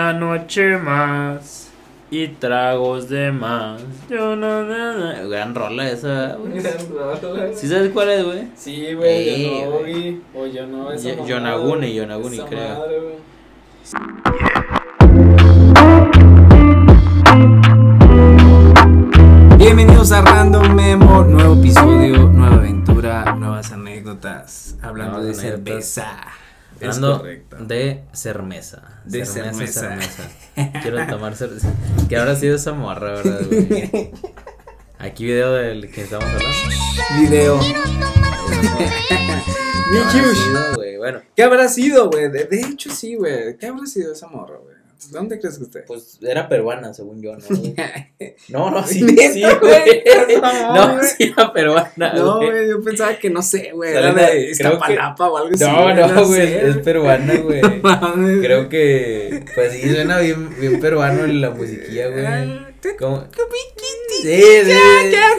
Una noche más y tragos de más. Yo no, no, no. Gran rola esa, güey. ¿Sí sabes cuál es, güey? Sí, güey, Sí, yo no, güey. O yo no, esa Yo- mamada, Yonaguni. Yonaguni, Esa creo. madre, güey. Bienvenidos a Random Memo, nuevo episodio, nueva aventura, nuevas anécdotas, hablando Nuevas de anécdotas. cerveza. Hablando de cermesa. De cermesa. cermesa. cermesa. Quiero tomar cerveza. Que ahora sido esa morra, ¿verdad, güey? Aquí video del que estamos hablando. Video. ¿Qué habrá Michush. sido, güey? Bueno, ¿Qué habrá sido, güey? De, de hecho, sí, güey. ¿Qué habrá sido esa morra, güey? ¿Dónde crees que esté? pues era peruana, según yo, ¿no? No, no, sí, ¿Neta, sí, güey? No, sí era peruana, No, güey. yo pensaba que no sé, güey. Era de que- Iztapalapa o algo así. No, no, güey, es peruana, güey. Creo que, pues sí, suena bien, bien peruano la musiquilla, güey. ¿Cómo? Sí, Sí,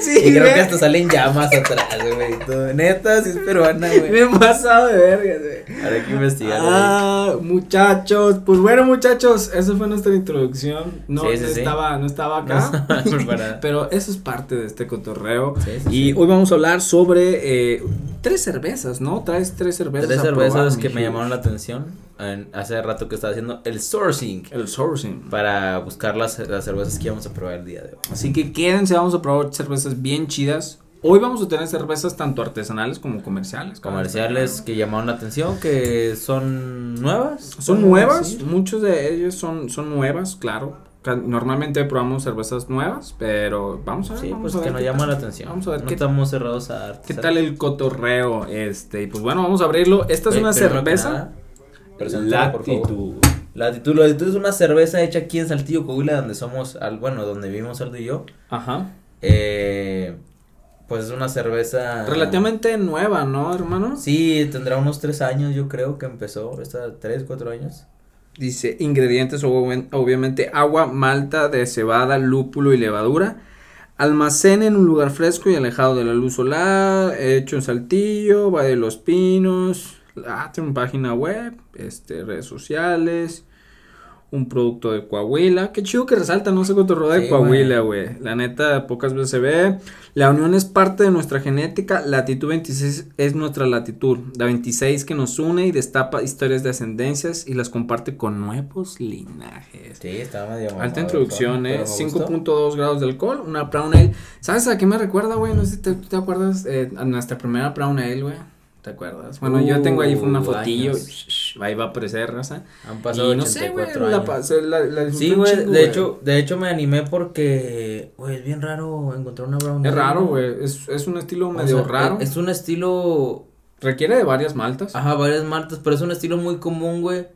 sí. Y creo que hasta salen llamas atrás, güey. Neta, sí es peruana, güey. Me he pasado de verga, güey. Ahora hay que investigar. Ah, muchachos, pues bueno, muchachos, esa fue nuestra introducción. No, Sí, estaba, no estaba No acá. estaba. Pero eso es parte de este cotorreo. Y hoy vamos a hablar sobre eh, tres cervezas, ¿no? Traes tres cervezas. Tres cervezas probar, que me llamaron la atención. En- hace rato que estaba haciendo el sourcing. El sourcing. Para buscar las, las cervezas que íbamos a probar el día de hoy. Así que quédense, vamos a probar cervezas bien chidas. Hoy vamos a tener cervezas tanto artesanales como comerciales. Comerciales que llamaron la atención, que son nuevas. Son nuevas, muchos de ellos son, son nuevas, claro. Normalmente probamos cervezas nuevas, pero vamos a ver. Sí, vamos pues a ver que nos llama la atención. Vamos a ver no qué, estamos cerrados a qué tal el cotorreo. Este, y pues bueno, vamos a abrirlo. Esta es una cerveza. Favor. Latitud. Latitud, Latitud es una cerveza hecha aquí en Saltillo, Coahuila, donde somos, al, bueno, donde vivimos Aldo y yo. Ajá. Eh, pues es una cerveza. Relativamente nueva, ¿no, hermano? Sí, tendrá unos tres años, yo creo que empezó. Está tres, cuatro años. Dice ingredientes, obvi- obviamente agua, malta de cebada, lúpulo y levadura. Almacén en un lugar fresco y alejado de la luz solar, hecho en Saltillo, Valle de los Pinos. Ah, tiene una página web, este, redes sociales, un producto de Coahuila. Qué chido que resalta, no sé cuánto roda de Coahuila, güey. La neta, pocas veces se ve. La unión es parte de nuestra genética. Latitud 26 es nuestra latitud. La 26 que nos une y destapa historias de ascendencias y las comparte con nuevos linajes. Sí, estaba medio. Alta introducción, eh. me gustó. 5.2 grados de alcohol, una Brown Ale. ¿Sabes a qué me recuerda, güey? No sé si te, te acuerdas eh, a nuestra primera Brown Ale, güey. ¿Te acuerdas? Bueno, yo tengo ahí una Uh, fotillo. shh, ahí va a aparecer, raza. Han pasado Y no sé, güey, 84 la, años. pasé, la, la disfruté Sí, güey, de hecho, de hecho me animé porque, güey, es bien raro encontrar una brown. Es raro, güey. Es, es un estilo O medio sea, raro. Es un estilo, Requiere de varias maltas. ajá, varias marcas, pero es un estilo muy común, güey.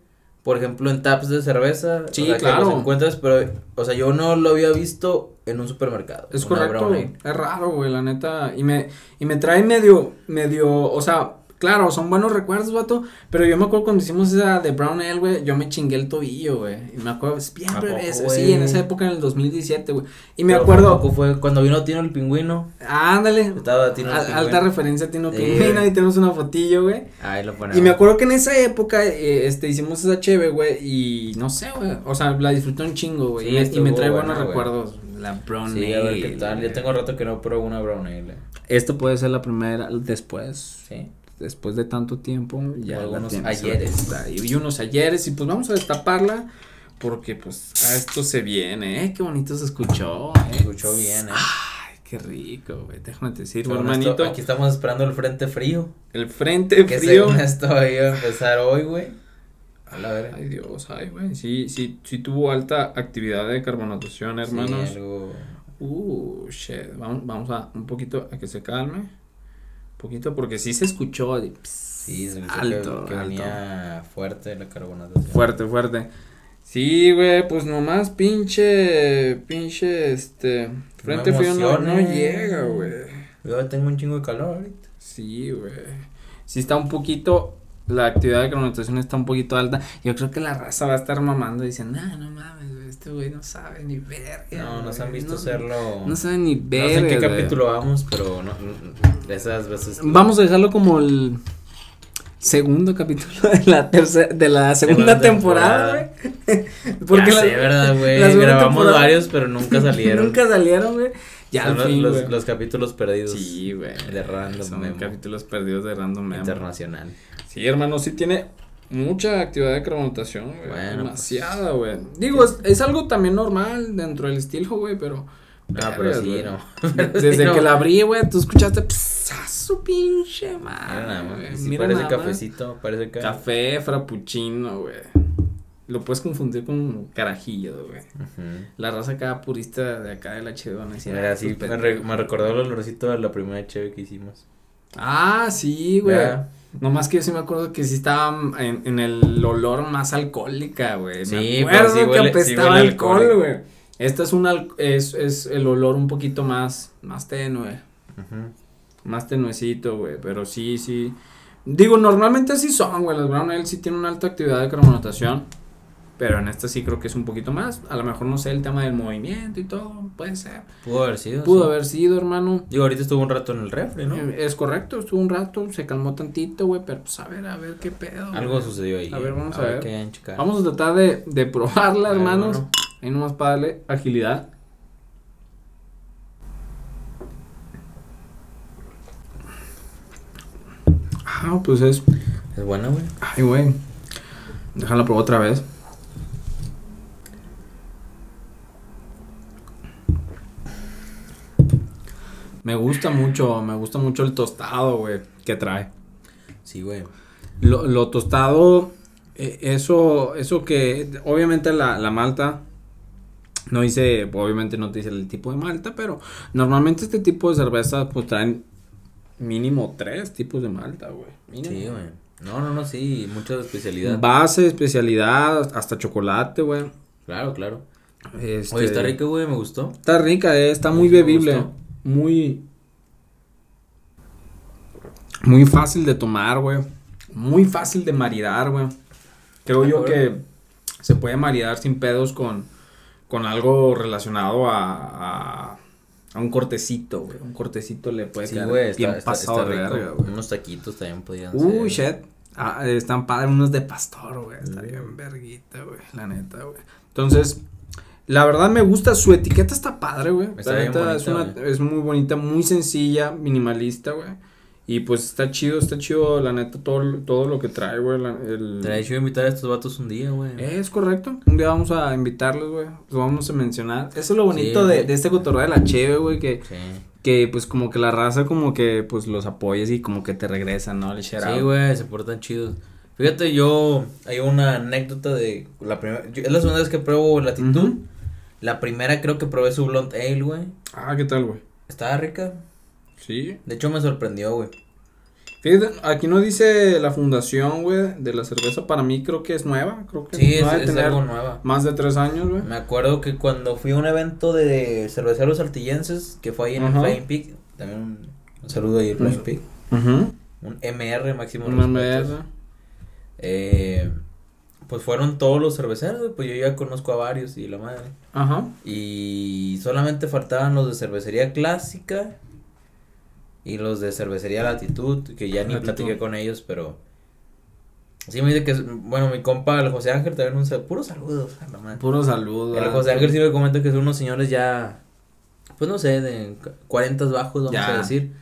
Por ejemplo, en taps de cerveza. Sí, o sea, que claro. los encuentras, pero, o sea, yo no lo había visto en un supermercado. Es correcto, es raro, güey, la neta. Y me, y me trae medio, medio, o sea, claro, son buenos recuerdos, vato. Pero yo me acuerdo cuando hicimos esa de Brown Ale, güey, yo me chingué el tobillo, güey. Y me acuerdo, es bien, ¿A breve, poco, es- güey? sí, en esa época, en el 2017, güey. Y me Pero acuerdo, tampoco fue cuando vino Tino el pingüino. ándale, Estaba Tino el al- pingüino. alta referencia, Tino Sí, Pingüino, ahí tenemos una fotillo, güey. Ahí lo ponemos. Y me acuerdo que en esa época, eh, este, hicimos esa cheve, güey, y no sé, güey, o sea, la disfruté un chingo, güey, Sí, y, me- y me trae buena, buenos recuerdos, la Brown Sí, a ver qué Ale, tal. Yo tengo rato que no pruebo una brown ale. Esto puede ser la primera, después, Sí. después de tanto tiempo, ya la algunos ayeres. Y unos ayeres, y pues vamos a destaparla, porque pues a esto se viene, eh, qué bonito se escuchó, eh. Se escuchó bien, eh. Ay, qué rico, güey, déjame decirlo, Según hermanito, esto, aquí estamos esperando el frente frío. el frente Que frío. según esto iba a empezar hoy, güey. A la verga. Ay Dios, ay güey, sí, sí, sí tuvo alta actividad de carbonatación, hermanos. Sí, algo... Uh, shit, vamos, vamos a un poquito a que se calme, un poquito, porque sí se escuchó, de, Sí, se alto, que, que alto. venía fuerte la carbonatación. fuerte, fuerte. Sí, güey, pues nomás pinche, pinche, este, frente No frío no, no llega, güey. Yo tengo un chingo de calor ahorita. Sí, güey. Sí está un poquito, la actividad de carbonatación está un poquito alta. Yo creo que la raza va a estar mamando y diciendo, no, no mames, este güey no sabe ni verga. No, nos han güey, visto no- hacerlo. No sabe ni No verga. sé en qué güey". capítulo vamos, pero no, no- esas veces. Vamos a dejarlo como el segundo capítulo de la tercera, de la segunda, temporada, güey. Porque ya sé, verdad, güey. Grabamos varios, pero nunca salieron. nunca salieron, güey. Ya al fin, los, los, capítulos perdidos. Sí, güey. De Random Son capítulos perdidos de Random Internacional. Sí, hermano, sí tiene mucha actividad de cronotación, güey. Bueno, Demasiada, güey. Digo, es, es, algo también normal dentro del estilo, güey, pero. Ah, pero sí, no. Desde que la abrí, güey, tú escuchaste. Su pinche madre. Mira, parece cafecito, parece Café, frappuccino, güey. Lo puedes confundir con carajillo, güey. La raza acá purista de acá de la chedona. Mira, sí, me, me, recordó el olorcito de la primera cheve que hicimos. Ah, sí, güey. No más que yo sí me acuerdo que sí estaba en, en el olor más alcohólica, güey. Sí, me acuerdo sí que apestaba alcohol, güey. Esta es una, es, es el olor un poquito más, más tenue. Más tenuecito, güey, pero sí, sí. Digo, normalmente así son, güey, las Brown Ale sí tienen una alta actividad de carbonatación. Pero en esta sí creo que es un poquito más. A lo mejor no sé el tema del movimiento y todo. Puede ser. Pudo haber sido. Pudo haber sido, hermano. Digo, ahorita estuvo un rato en el refri, ¿no? Eh, es correcto, estuvo un rato, se calmó tantito, güey. Pero pues a ver, a ver qué pedo. Algo sucedió ahí. A ver, vamos a, ver. Vamos a tratar de, de probarla, hermanos. Ahí nomás para darle agilidad. Ah, pues es. Es buena, güey. Ay, güey. Déjala probar otra vez. Me gusta mucho, me gusta mucho el tostado, güey, que trae. Sí, güey. Lo, lo tostado, eh, eso, eso que, obviamente la, la malta, no dice, obviamente no te dice el tipo de malta, pero normalmente este tipo de cerveza pues traen mínimo tres tipos de malta, güey. Sí, güey. No, no, no, sí, mucha especialidad. Base, especialidad, hasta chocolate, güey. Claro, claro. Este, Oye, está rica, güey, me gustó. Está rica, eh, está muy bebible muy muy fácil de tomar, güey. Muy fácil de maridar, güey. Creo yo que se puede maridar sin pedos con, con algo relacionado a, a, a un cortecito, güey. Un cortecito le puede sí, quedar bien pasado de verga, güey. Unos taquitos también podrían Uy, shit. Ah, están padres unos de pastor, güey. Está bien verguita, güey. La neta, güey. Entonces, la verdad me gusta, su etiqueta está padre, güey. La neta es, una, es muy bonita, muy sencilla, minimalista, güey. Y pues está chido, está chido, la neta, todo, todo lo que trae, güey. El... Te hecho invitar a estos vatos un día, güey. Es correcto. Un día vamos a invitarlos, güey. Los vamos a mencionar. Eso es lo bonito de, de, este cotorreo de la cheve, güey, que, que pues como que la raza como que pues los apoyes y como que te regresan, ¿no? El sí, güey, se portan chidos. Fíjate, yo, hay una anécdota de la primera, es la segunda vez que pruebo latitud. La primera creo que probé su Blonde Ale, güey. Ah, ¿qué tal, güey? Estaba rica. Sí. De hecho, me sorprendió, güey. Fíjate, aquí no dice la fundación, güey, de la cerveza. Para mí creo que es nueva. Creo que sí, es, es algo nueva. Más de tres años, güey. Me acuerdo que cuando fui a un evento de cerveceros artillenses, que fue ahí en el Flying Peak, también un, saludo ahí al Flying Peak. Un MR máximo. Un MR. Eh, pues fueron todos los cerveceros, pues yo ya conozco a varios y la madre. Ajá. Y solamente faltaban los de cervecería clásica y los de cervecería latitud, que ya ni platiqué con ellos, pero sí me dice que, bueno, mi compa, el José Ángel, también un puro saludos a la madre. Puro saludo. El José Ángel sí me comenta que son unos señores ya, pues no sé, de 40 bajos, vamos a decir.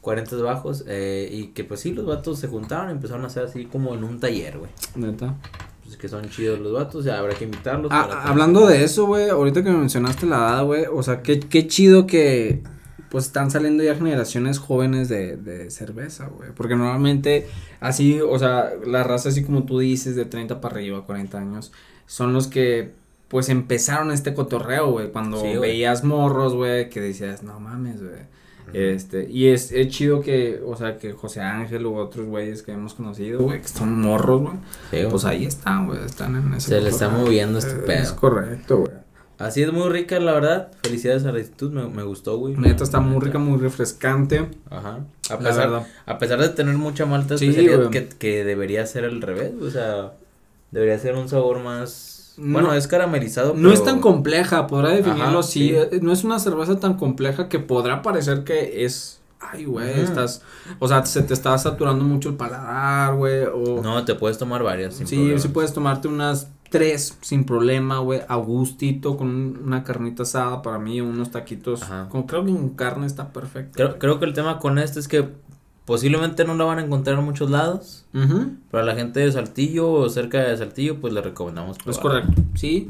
40 bajos, eh, y que pues sí, los vatos se juntaron y empezaron a hacer así como en un taller, güey. Neta. Pues, que son chidos los vatos, ya habrá que invitarlos. Ah, hablando de eso, güey, ahorita que me mencionaste la edad, güey, o sea, qué, qué chido que pues están saliendo ya generaciones jóvenes de, de cerveza, güey. Porque normalmente así, o sea, la raza así como tú dices, de 30 para arriba, 40 años, son los que pues empezaron este cotorreo, güey. Cuando veías morros, güey, que decías, no mames, güey este, y es, es chido que, o sea, que José Ángel u otros güeyes que hemos conocido, güey, que son morros, güey. pues ahí están, güey, están en ese. Se le está moviendo este pedo. Es correcto, güey. Así es muy rica, la verdad. Felicidades a la actitud, me, me gustó, güey. Neta está muy rica, muy refrescante. Ajá. A pesar, a pesar de tener mucha malta especialidad que, que debería ser al revés, o sea, debería ser un sabor más bueno, es caramelizado. No es tan compleja, podrá definirlo así. Eh, no es una cerveza tan compleja que podrá parecer que es ay, güey, estás, o sea, se te está saturando mucho el paladar, güey, o... No, te puedes tomar varias. Sin sí, sí puedes tomarte unas tres sin problema, güey, a gustito, con una carnita asada para mí, unos taquitos. Ajá. Como creo que con carne está perfecto. Creo, creo que el tema con este es que Posiblemente no la van a encontrar en muchos lados. Pero a la gente de Saltillo o cerca de Saltillo, pues le recomendamos. Es correcto, sí.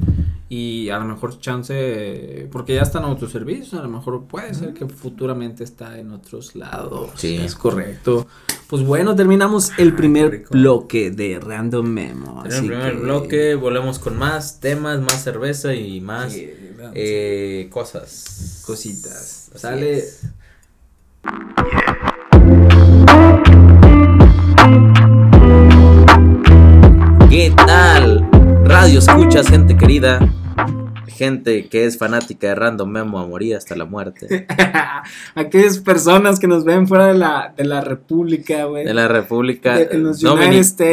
Y a lo mejor chance, porque ya está en autoservicio, a lo mejor puede ser que futuramente está en otros lados. Sí. Es correcto. Pues bueno, terminamos el primer bloque de Random Memo. En el primer bloque volvemos con más temas, más cerveza y más eh, cosas. Cositas. Sale. ¿Qué tal? Radio escuchas, gente querida. Gente que es fanática de Random Memo a morir hasta la muerte. Aquellas personas que nos ven fuera de la, de la República, güey. De la República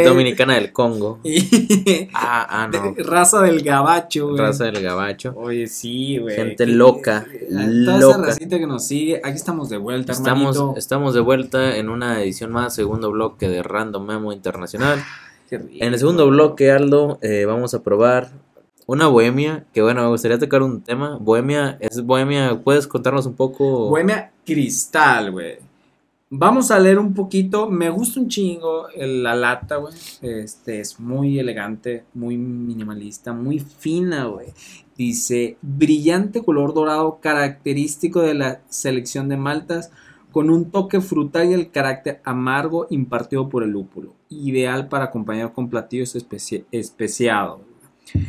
Dominicana del Congo. ah, ah, no. raza del Gabacho, güey. Raza del Gabacho. Oye, sí, güey. Gente loca. Toda loca. esa racita que nos sigue. Aquí estamos de vuelta, estamos, Estamos de vuelta en una edición más, segundo bloque de Random Memo Internacional. En el segundo bloque, Aldo, eh, vamos a probar una bohemia, que bueno, me gustaría tocar un tema. Bohemia, es bohemia, ¿puedes contarnos un poco? Bohemia cristal, güey. Vamos a leer un poquito, me gusta un chingo la lata, güey. Este es muy elegante, muy minimalista, muy fina, güey. Dice, brillante color dorado característico de la selección de maltas con un toque frutal y el carácter amargo impartido por el lúpulo, ideal para acompañar con platillos especiados.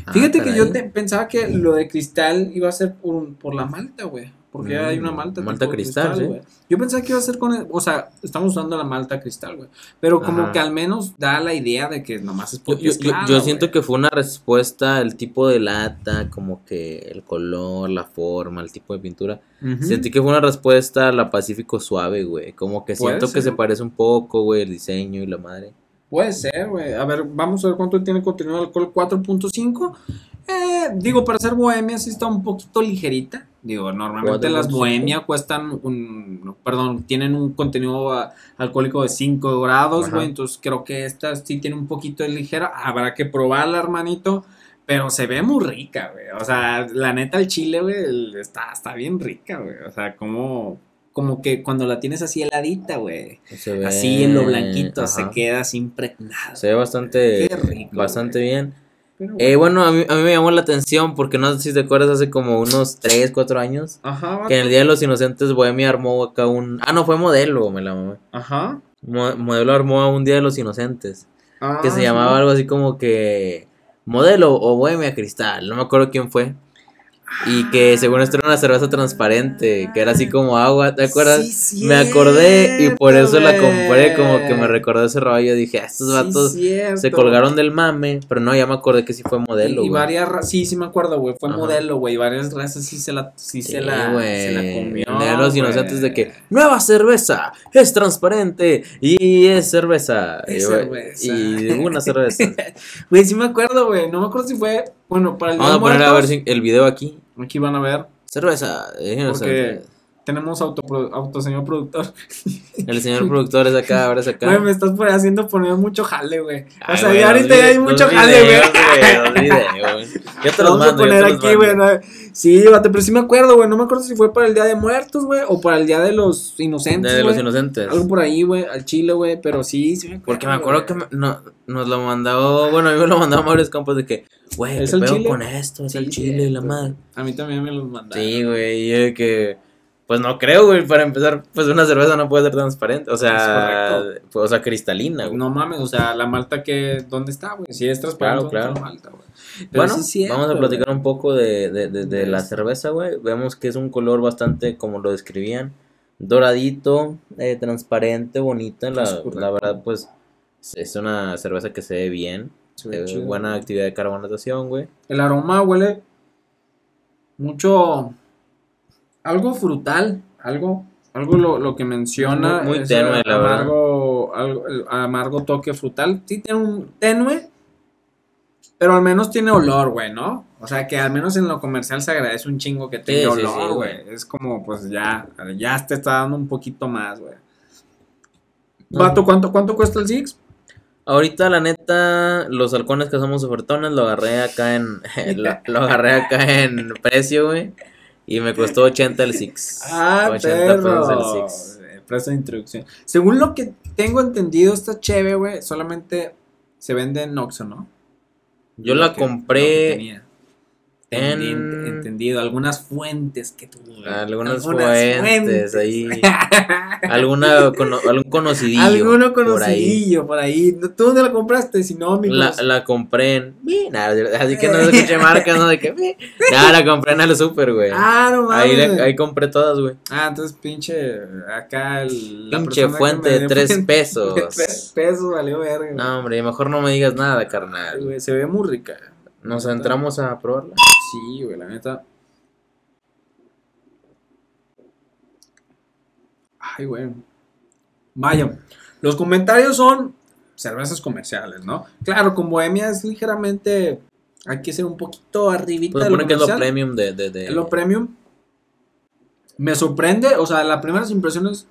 Ah, Fíjate que yo pensaba que lo de cristal iba a ser por, la malta, güey. Porque hay una mm, malta. Malta cristal, güey. Yo pensaba que iba a ser con. o sea, estamos usando la malta cristal, güey. Pero como que al menos da la idea de que nomás es por Yo, yo, siento que fue una respuesta el tipo de lata, como que el color, la forma, el tipo de pintura. Sentí que fue una respuesta a la Pacífico suave, güey. Como que siento que se parece un poco, güey, el diseño y la madre. Puede ser, güey. A ver, vamos a ver cuánto tiene contenido de alcohol. 4.5. Eh, digo, para ser bohemia sí está un poquito ligerita. Digo, normalmente las bohemias cuestan un, perdón, tienen un contenido alcohólico de 5 grados, güey. Entonces creo que esta sí tiene un poquito de ligera. Habrá que probarla, hermanito. Pero se ve muy rica, güey. O sea, la neta, el chile, güey, está, está bien rica, güey. O sea, como como que cuando la tienes así heladita, güey. Así en lo blanquito, se queda así impregnado. Se ve bastante, bastante bien. eh, bueno, a mí, a mí, me llamó la atención porque no sé si te acuerdas hace como unos 3, 4 años. Ajá. Que en el Día de los Inocentes Bohemia armó acá un... Ah, no, fue modelo, me la mamé. Ajá. modelo armó un Día de los Inocentes. que se ah, llamaba algo así como que... Modelo o Bohemia Cristal, no me acuerdo quién fue. Y que según esto era una cerveza transparente, que era así como agua, ¿te acuerdas? Sí, me acordé y por eso la compré, como que me recordó ese rollo. Dije, ah, estos vatos se colgaron del mame, pero no, ya me acordé que sí fue modelo. Y, y varias, sí, sí me acuerdo, güey, fue modelo, güey. Varias razas sí se la, sí se la, se la comió. De los inocentes de que, nueva cerveza, es transparente y es cerveza. Es y, cerveza. Y una cerveza. Güey, sí me acuerdo, güey, no me acuerdo si fue, bueno, para el Vamos a poner a ver el video aquí. Aquí van a ver. Cerveza. Porque tenemos auto, auto señor productor. El señor productor es acá, ahora es acá. Güey, me estás haciendo poner mucho jale, güey. O sea, ya ahorita ya hay mucho jale, güey. Yo te los mando. Vamos a poner aquí, güey. Sí, pero sí me acuerdo, güey. No me acuerdo si fue para el Día de Muertos, güey, o para el Día de los Inocentes. De los Inocentes. Algo por ahí, güey, al Chile, güey. Pero sí, sí me acuerdo. Porque me acuerdo que no, nos lo mandó, bueno, a mí me lo mandó varios Campos de que, güey, ¿qué pedo chile? con esto? Es el Chile y la madre. A mí también me lo mandaron. Sí, güey, y que pues no creo, güey, para empezar, pues una cerveza no puede ser transparente, o sea, pues, o sea, cristalina, güey. No mames, o sea, la malta que, ¿dónde está, güey? Si es transparente, claro, claro. malta, güey. Bueno, vamos a platicar un poco de, de, de, la cerveza, güey. Vemos que es un color bastante, como lo describían, doradito, eh, transparente, bonita, la, la verdad, pues, es una cerveza que se ve bien, se buena actividad de carbonatación, güey. El aroma huele mucho algo frutal, algo, algo lo, lo que menciona. Muy, tenue, la amargo, Algo, amargo toque frutal. Sí, tiene un tenue. Pero al menos tiene olor, güey, ¿no? O sea, que al menos en lo comercial se agradece un chingo que tenga Sí, olor, sí, güey. es como, pues ya, ya te está dando un poquito más, güey. Vato, ¿cuánto, ¿cuánto cuesta el Six? Ahorita, la neta, los halcones que somos ofertones lo agarré acá en. lo, lo agarré acá en precio, güey. Y me costó 80 el Six. Ah, 80 perro. pesos el Six. Presta de introducción. Según lo que tengo entendido, esta cheve, güey, solamente se vende en Oxxo, ¿no? Yo Lo la que- lo que compré Entendido. Algunas fuentes que tuve. algunas fuentes ahí. Alguna, cono- algún conocidillo. Alguno por ahí. conocidillo por ahí. ¿Tú dónde la compraste? Si no, amigos. La, la compré en. Nada, así que no escuché marcas, no de que. Nada, la compré en el super, güey. Ah, no mames. ahí, compré todas, güey. Ah, entonces pinche. Acá el. Pinche fuente de tres fuente pesos. De tres pesos, valió verga. güey. No, hombre, mejor no me digas nada, Ay, carnal. güey, se ve muy rica. Nos entramos a probarla. Sí, güey, la neta. Ay, güey. Vaya. Los comentarios son cervezas comerciales, ¿no? Claro, con Bohemia es ligeramente. Hay que ser un poquito arribita Pues de lo que es lo premium de. de, de- Lo premium. Me sorprende, o sea, las primeras impresiones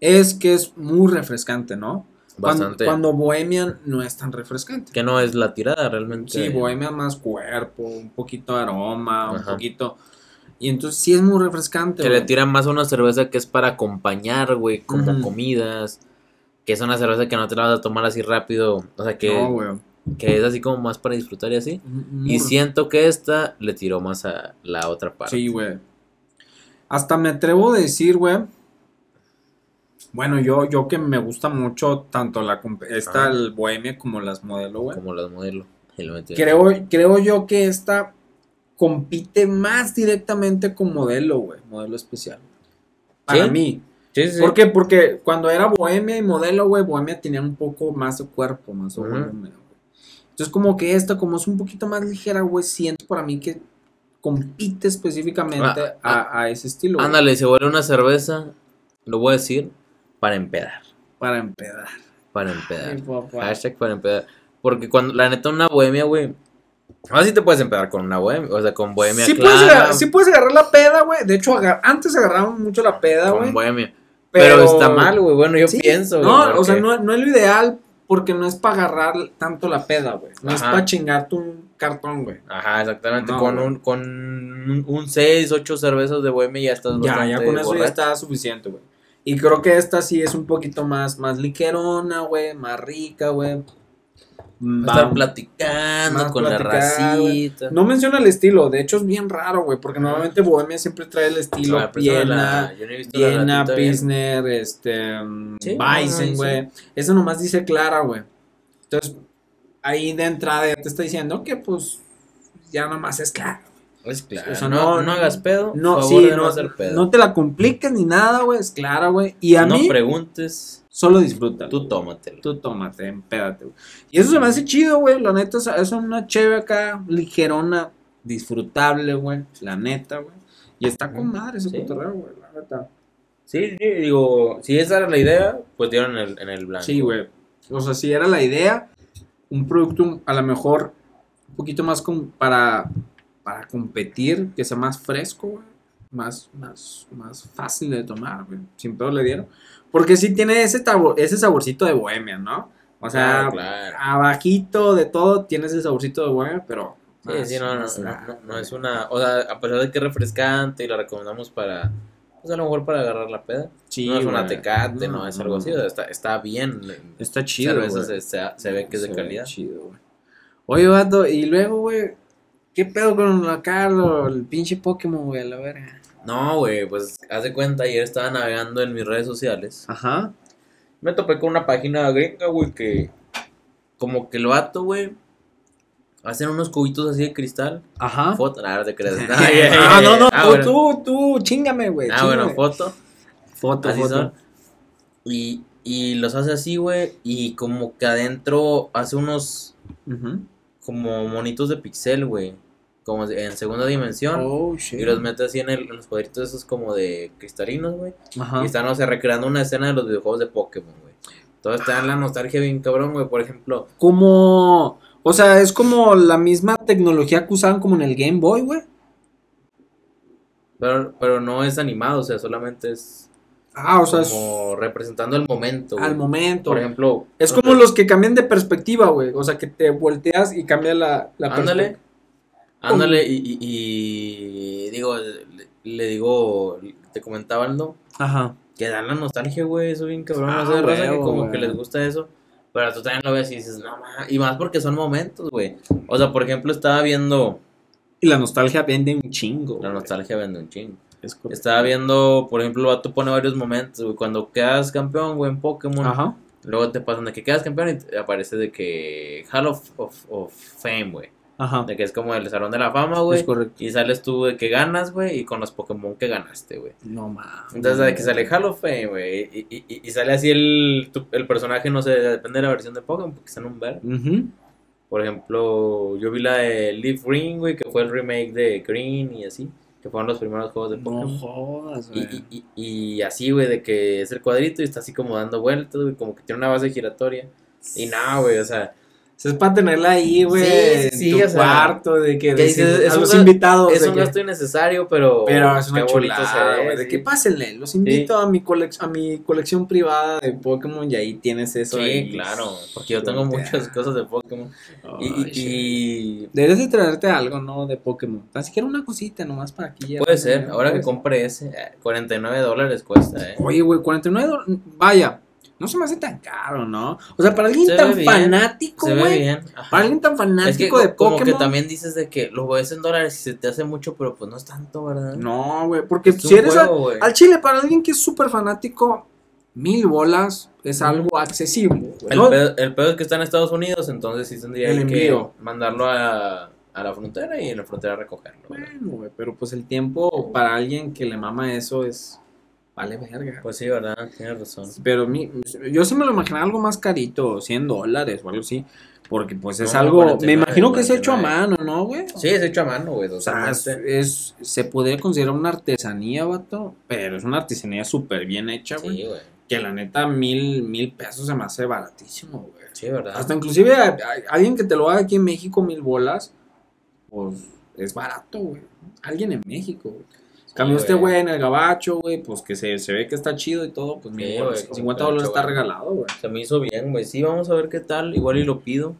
es que es muy refrescante, ¿no? Cuando, bastante. cuando Bohemian no es tan refrescante. Que no es la tirada realmente. Sí, Bohemia más cuerpo, un poquito aroma, un Ajá. poquito. Y entonces sí es muy refrescante. Que le tiran más a una cerveza que es para acompañar, güey, como comidas. Que es una cerveza que no te la vas a tomar así rápido. O sea, que, No, güey. que es así como más para disfrutar y así. Y siento que esta le tiró más a la otra parte. Sí, güey. Hasta me atrevo a decir, güey. Bueno, yo, yo que me gusta mucho tanto la esta Ajá. el Bohemia como las modelo, güey. Como las modelo. Creo, creo yo que esta compite más directamente con modelo, güey. Modelo especial. Para ¿Sí? mí. Sí, sí. ¿Por qué? Porque cuando era Bohemia y modelo, güey, Bohemia tenía un poco más de cuerpo, más de Ujú. volumen, güey. Entonces, como que esta, como es un poquito más ligera, güey, siento para mí que compite específicamente Ah, a, a ese estilo. Ándale, se vuelve una cerveza, lo voy a decir, para empedar. Para empedar. Para empedar. Ay. Hashtag para empedar. Porque cuando, la neta, una bohemia, güey. Ahora sí te puedes empedar con una bohemia. O sea, con bohemia Sí clara. puedes, agarrar, sí puedes agarrar la peda, güey. De hecho, agar- antes agarrábamos mucho la peda, con güey. bohemia. Pero, está mal, güey. Bueno, yo Sí, pienso, güey. No, o sea, no, no es lo ideal porque no es para agarrar tanto la peda, güey. No es para chingarte un cartón, güey. Ajá, exactamente. No, con un, con un, un 6, 8 cervezas de bohemia ya estás Ya, ya con eso ya está suficiente, güey. Y creo que esta sí es un poquito más, más ligerona, güey, más rica, güey. Estar platicando con platicar, la racita. No menciona el estilo, de hecho es bien raro, güey, porque normalmente Bohemia siempre trae el estilo Ah, Viena, no Viena, bien. Pilsner, este, Sí, no, no güey. Eso nomás dice Clara, güey. Entonces, ahí de entrada ya te está diciendo que, pues, ya nomás es Clara. Es claro. O sea, no, no- no hagas pedo. No, favor sí, de no, hacer pedo. no te la compliques ni nada, güey, es Clara, güey. Y a no mí, preguntes. solo disfruta. Tú tómatelo. Tú tómate, empédate, güey. Y eso se me hace chido, güey. La neta, es- una chévere acá, ligerona, disfrutable, güey. La neta, güey. Y está con madre ese Sí. cotorreo, güey, la neta. Sí, sí, digo, si esa era la idea, pues dieron en el, en el blanco. Sí, güey. O sea, si era la idea, un producto a lo mejor un poquito más com- para, para competir, que sea más fresco, güey. Más, más, más fácil de tomar, güey. Sin pedo le dieron. Porque sí tiene ese, tabo- ese saborcito de bohemia, ¿no? O sea, Claro, claro. abajito de todo tiene ese saborcito de bohemia, pero... Sí, más- sí, no, no, no, no, es una, o sea, a pesar de que es refrescante y la recomendamos para, pues a lo mejor para agarrar la peda. Sí, no es una tecate, no, es algo así, está, está bien. Está chido, Cerveza güey. se, se, se ve que es de calidad. chido, güey. Oye, vato, y luego, güey, ¿qué pedo con acá lo- el pinche Pokémon, güey, a la verga? No, güey, pues haz de cuenta, ayer estaba navegando en mis redes sociales. Ajá. Me topé con una página gringa, güey, que como que el vato, güey, hacen unos cubitos así de cristal. Ajá. Foto, nada, te crees. ah, no, no, Ah, tú, bueno. tú, tú, chingame, güey. Ah, bueno, foto. foto, Así foto. son. Y, y los hace así, güey. Y como que adentro hace unos como monitos de pixel, güey. Como en segunda dimensión. Oh, shit. Y los mete así en, el, en los cuadritos esos como de cristalinos, güey. Ajá. Y están, o sea, recreando una escena de los videojuegos de Pokémon, güey. Todo está en la nostalgia bien cabrón, güey. Por ejemplo, Como, O sea, es como la misma tecnología que usaban como en el Game Boy, güey. Pero, pero no es animado, o sea, solamente es Ah, o sea, como representando el momento. al güey. momento. Por ejemplo. es como los que cambian de perspectiva, güey. O sea, que te volteas y cambia la, la Ándale. Ándale, y, y- y digo, le, le digo, te comentaba Aldo, Ajá. que dan la nostalgia, güey, eso bien cabrón, Ah, no sé, raza que como que les gusta eso, pero tú también lo ves y dices, no, ma", y más porque son momentos, güey, o sea, por ejemplo, estaba viendo, Y la nostalgia vende un chingo. la nostalgia vende un chingo, Es estaba viendo, por ejemplo, el vato pone varios momentos, güey, cuando quedas campeón, güey, en Pokémon, Ajá. luego te pasan de que quedas campeón y te aparece de que Hall of, of, of Fame, güey, Ajá. de que es como el Salón de la Fama, güey, Es correcto. Y sales tú de que ganas, güey, y con los Pokémon que ganaste, güey. No mames. Entonces, de que sale Hall of Fame, güey, y, y, sale así el, tu- el personaje, no sé, depende de la versión de Pokémon, porque está en un verde. Ujú. Por ejemplo, yo vi la de Leaf Green, güey, que fue el remake de Green y así, que fueron los primeros juegos de No Pokémon. jodas, Y, güey. y, y, y así, güey, de que es el cuadrito y está así como dando vueltas, güey, como que tiene una base giratoria. Y nada, güey, o sea, sea, es para tenerla ahí, güey. Sí, en tu o sea, cuarto, de que, que dices, es a los invitados. es un que- gasto innecesario, pero, Pero es una chulada, güey. De que pásenle, los invito a, mi colec- a mi colección privada de Pokémon y ahí tienes eso. Sí, ahí. claro, porque yo tengo muchas cosas de Pokémon. Y, y- y Deberías de traerte algo, ¿no? De Pokémon. Tan siquiera una cosita nomás para aquí. ya. puede ser, ahora que compré ese, eh, 49 dólares cuesta, ¿eh? Oye, güey, 49 dólares. Vaya, no se me hace tan caro, ¿no? O sea, para alguien Se tan fanático, güey. Para alguien tan Es que fanático de co- como Pokémon. que también dices de que lo ves en dólares y se te hace mucho, pero pues no es tanto, ¿verdad? No, güey, porque Es si eres juego, al, chile, para alguien que es súper fanático, mil bolas es algo accesible. El, ¿no? pedo, el pedo es que está en Estados Unidos, entonces sí tendría El que envío. mandarlo a, a la frontera y en la frontera recogerlo. ¿verdad? Bueno, güey, pero pues el tiempo para alguien que le mama eso es. Vale, verga. Pues sí, ¿verdad? Tienes razón. Pero mi, yo sí me lo imaginaba algo más carito, 100 dólares o algo así. Porque pues es No, algo. 49, me imagino que es hecho a 49. mano, ¿no, güey? Sí, es hecho a mano, güey, O sea, es, totalmente. es- se podría considerar una artesanía, vato. Pero es una artesanía súper bien hecha, güey. Sí, güey. Que la neta, mil, mil pesos se me hace baratísimo, güey. Sí, ¿verdad? Hasta inclusive a- a- alguien que te lo haga aquí en México, mil bolas, pues es barato, güey. Alguien en México, güey. Cambió este güey. en el gabacho, güey, pues que se, se ve que está chido y todo, pues Sí, güey, 50 como dólares está regalado, güey. Se me hizo bien, güey. Sí, vamos a ver qué tal. Igual y lo pido.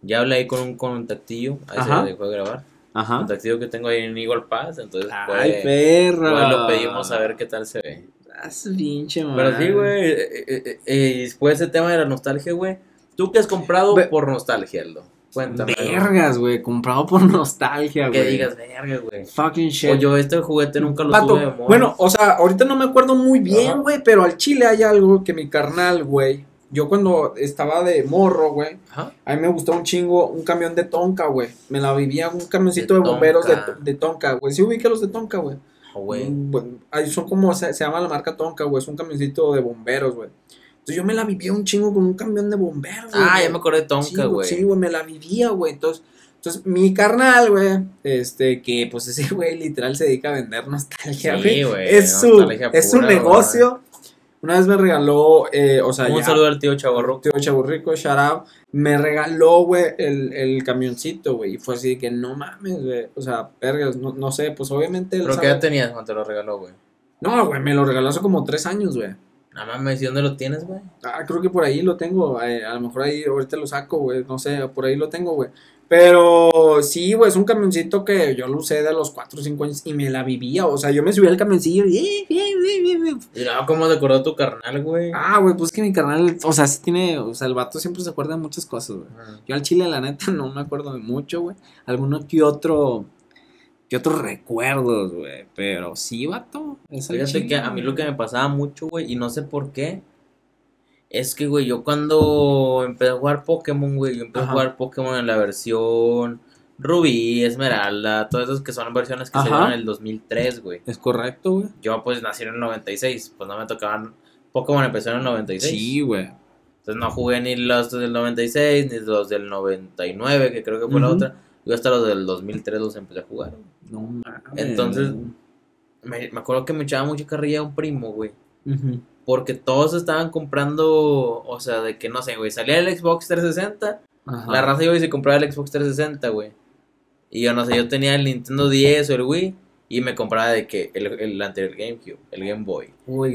Ya hablé ahí con un contactillo. Ahí Ajá. se dejó de grabar. Ajá. Contactillo que tengo ahí en Eagle Pass. Entonces, Ay, pues, perra. igual lo pedimos a ver qué tal se ve. Ah, su pinche Pero madre. sí, güey. eh, eh, eh, eh, y después ese tema de la nostalgia, güey. ¿Tú qué has comprado por nostalgia, Aldo? Cuéntame. Vergas, güey, comprado por nostalgia, güey. Que digas, verga, güey. Fucking shit. O yo este juguete nunca lo Vato, tuve de moda. bueno, o sea, ahorita no me acuerdo muy bien, güey, pero al chile hay algo que mi carnal, güey. Yo cuando estaba de morro, güey, Ajá. a mí me gustó un chingo un camión de Tonka, güey. Me la vivía un camioncito de, De bomberos de, de Tonka, güey. Sí ubiqué los de Tonka, güey. Ah, güey. Mm, son como, se, se llama la marca Tonka, güey. Es un camioncito de bomberos, güey. Entonces yo me la vivía un chingo con un camión de bomberos, güey. Ah, ya me acordé de Tonka, güey. Sí, güey, me la vivía, güey. Entonces, entonces, mi carnal, güey, este, que pues ese güey literal se dedica a vender nostalgia, güey. Sí, güey. es su, es su negocio. Una vez me regaló, eh, o sea. Un ya, saludo al tío Chavarro. tío Chaburrico, shout out, me regaló, güey, el, el camioncito, güey, y fue así de que no mames, güey, o sea, vergas, no, no sé, pues obviamente ¿Pero qué edad tenías cuando te lo regaló, güey? No, güey, me lo regaló hace como tres años, güey. Nada más me dice dónde lo tienes, güey. Ah, creo que por ahí lo tengo. eh, a lo mejor ahí ahorita lo saco, güey. No sé, por ahí lo tengo, güey. Pero sí, güey, es un camioncito que yo lo usé de los 4 o 5 años y me la vivía. O sea, yo me subía al camioncillo y. eh, eh, eh. Y luego, ¿cómo te acordó tu carnal, güey? Ah, güey, pues que mi canal, o sea, sí tiene. O sea, el vato siempre se acuerda de muchas cosas, güey. Yo al chile, la neta, no me acuerdo de mucho, güey. Alguno que otro. Que otros recuerdos, güey. Pero sí, vato. Fíjate que a mí lo que me pasaba mucho, güey, y no sé por qué, es que, güey, yo cuando empecé a jugar Pokémon, güey, yo empecé Ajá. a jugar Pokémon en la versión Rubí, Esmeralda, todas esas que son versiones que Ajá. salieron en el 2003, güey. Es correcto, güey. Yo, pues, nací en el 96, pues no me tocaban... Pokémon empezó en el 96. Sí, güey. Entonces no jugué ni los del 96, ni los del 99, que creo que fue la otra. Yo hasta los del 2003 los empecé a jugar. güey. No mames. Entonces- Me, me acuerdo que me echaba mucha carrilla un primo, güey. Porque todos estaban comprando, o sea, de que no sé, güey, salía el Xbox 360 La raza iba y se compraba el Xbox 360, güey. Y yo no sé, yo tenía el Nintendo 10 o el Wii. Y me compraba de que el, el anterior GameCube, el Game Boy.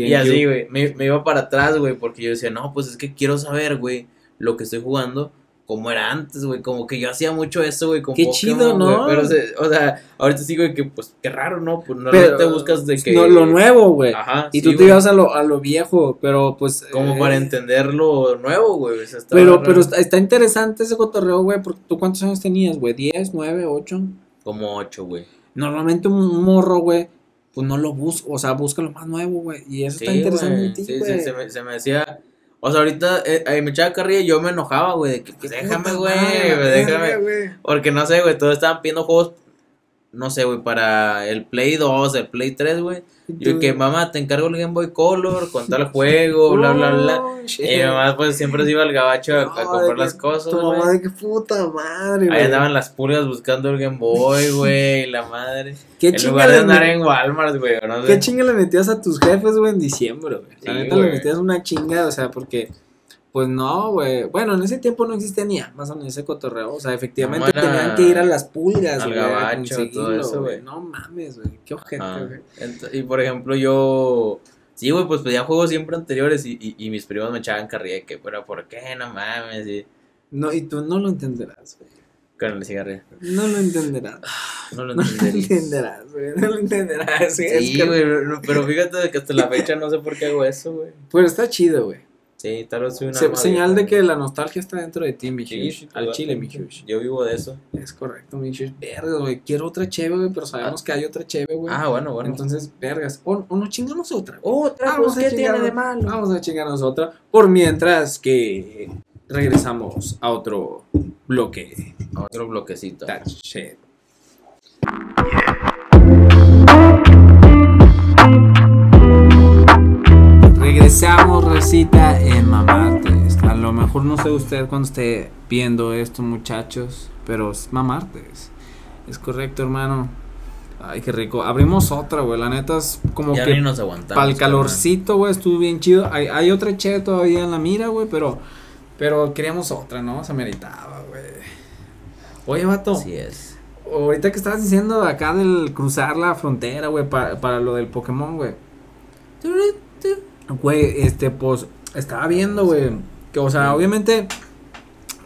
y así, güey, me, me, iba para atrás, güey, porque yo decía, no, pues es que quiero saber, güey, lo que estoy jugando como era antes, güey, como que yo hacía mucho eso, güey, con Qué chido, ¿no? Pero, o sea, ahorita sí, güey, que pues, qué raro, ¿no? Pues no te buscas de que... No, lo nuevo, güey. Ajá, Y tú te ibas a lo, a lo viejo, pero pues... Como para eh, entender lo nuevo, güey. pero, pero está, interesante ese cotorreo, güey, porque tú cuántos años tenías, güey, ¿10, 9, 8? Como 8, güey. Normalmente un morro, güey, pues no lo busca, o sea, busca lo más nuevo, güey, y eso está interesante. sí, sí, se me, se me decía o sea, ahorita eh, me echaba carrilla y yo me enojaba, güey, de que pues, déjame, güey, déjame. Porque no sé, güey, todos estaban pidiendo juegos, no sé, güey, para el Play 2, el Play 3, güey. Yo que mamá, te encargo el Game Boy Color con tal juego, bla, bla, bla. y mi mamá, pues siempre se iba al gabacho a, comprar las cosas. Tu mamá, de qué puta madre, Ahí andaban las pulgas buscando el Game Boy, güey, la madre. ¿Qué en lugar de andar en Walmart, güey, no sé. ¿Qué chinga le metías a tus jefes, güey, en diciembre, güey? La neta le metías una chinga, o sea, porque pues no, güey. Bueno, en ese tiempo no existía ni Amazon ni ese cotorreo. O sea, efectivamente tenían que ir a las pulgas, al gabacho, todo eso, güey. No mames, güey. Qué ojete, güey. Y por ejemplo, yo. Sí, güey, pues pedía juegos siempre anteriores y, y, mis primos me echaban carrilla que, pero ¿por qué? No mames. Y... No, y tú no lo entenderás, güey. Con el cigarrillo. No lo entenderás. No lo entenderás. güey. No lo entenderás, güey. Sí, güey, pero fíjate que hasta la fecha no sé por qué hago eso, güey. Pero está chido, güey. Sí, tal vez soy una. señal de que la nostalgia está dentro de ti, mi Al chile, mi Yo vivo de eso. Es correcto, mi Vergas, güey. Quiero otra cheve, güey, pero sabemos ah. que hay otra cheve, güey. Ah, bueno, bueno. Entonces, vergas. O, o nos chingamos otra. Otra, vamos pues, ¿qué tiene de malo? Vamos a chingarnos otra. Por mientras que regresamos a otro bloque. A otro bloquecito. That shit. Regresamos, recita en Mamartes. A lo mejor no sé usted cuando esté viendo esto, muchachos, pero es Mamartes. Es correcto, hermano. Ay, qué rico. Abrimos otra, güey. La neta es como ya que. nos aguantamos. Para el calorcito, güey, estuvo bien chido. Hay, hay otra che todavía en la mira, güey, pero. Pero queríamos otra, ¿no? Se meritaba, güey. Oye, vato. Así es. Ahorita que estabas diciendo acá del cruzar la frontera, güey, para, para lo del Pokémon, güey. Güey, este, pues, estaba viendo, güey, que, o sea, obviamente,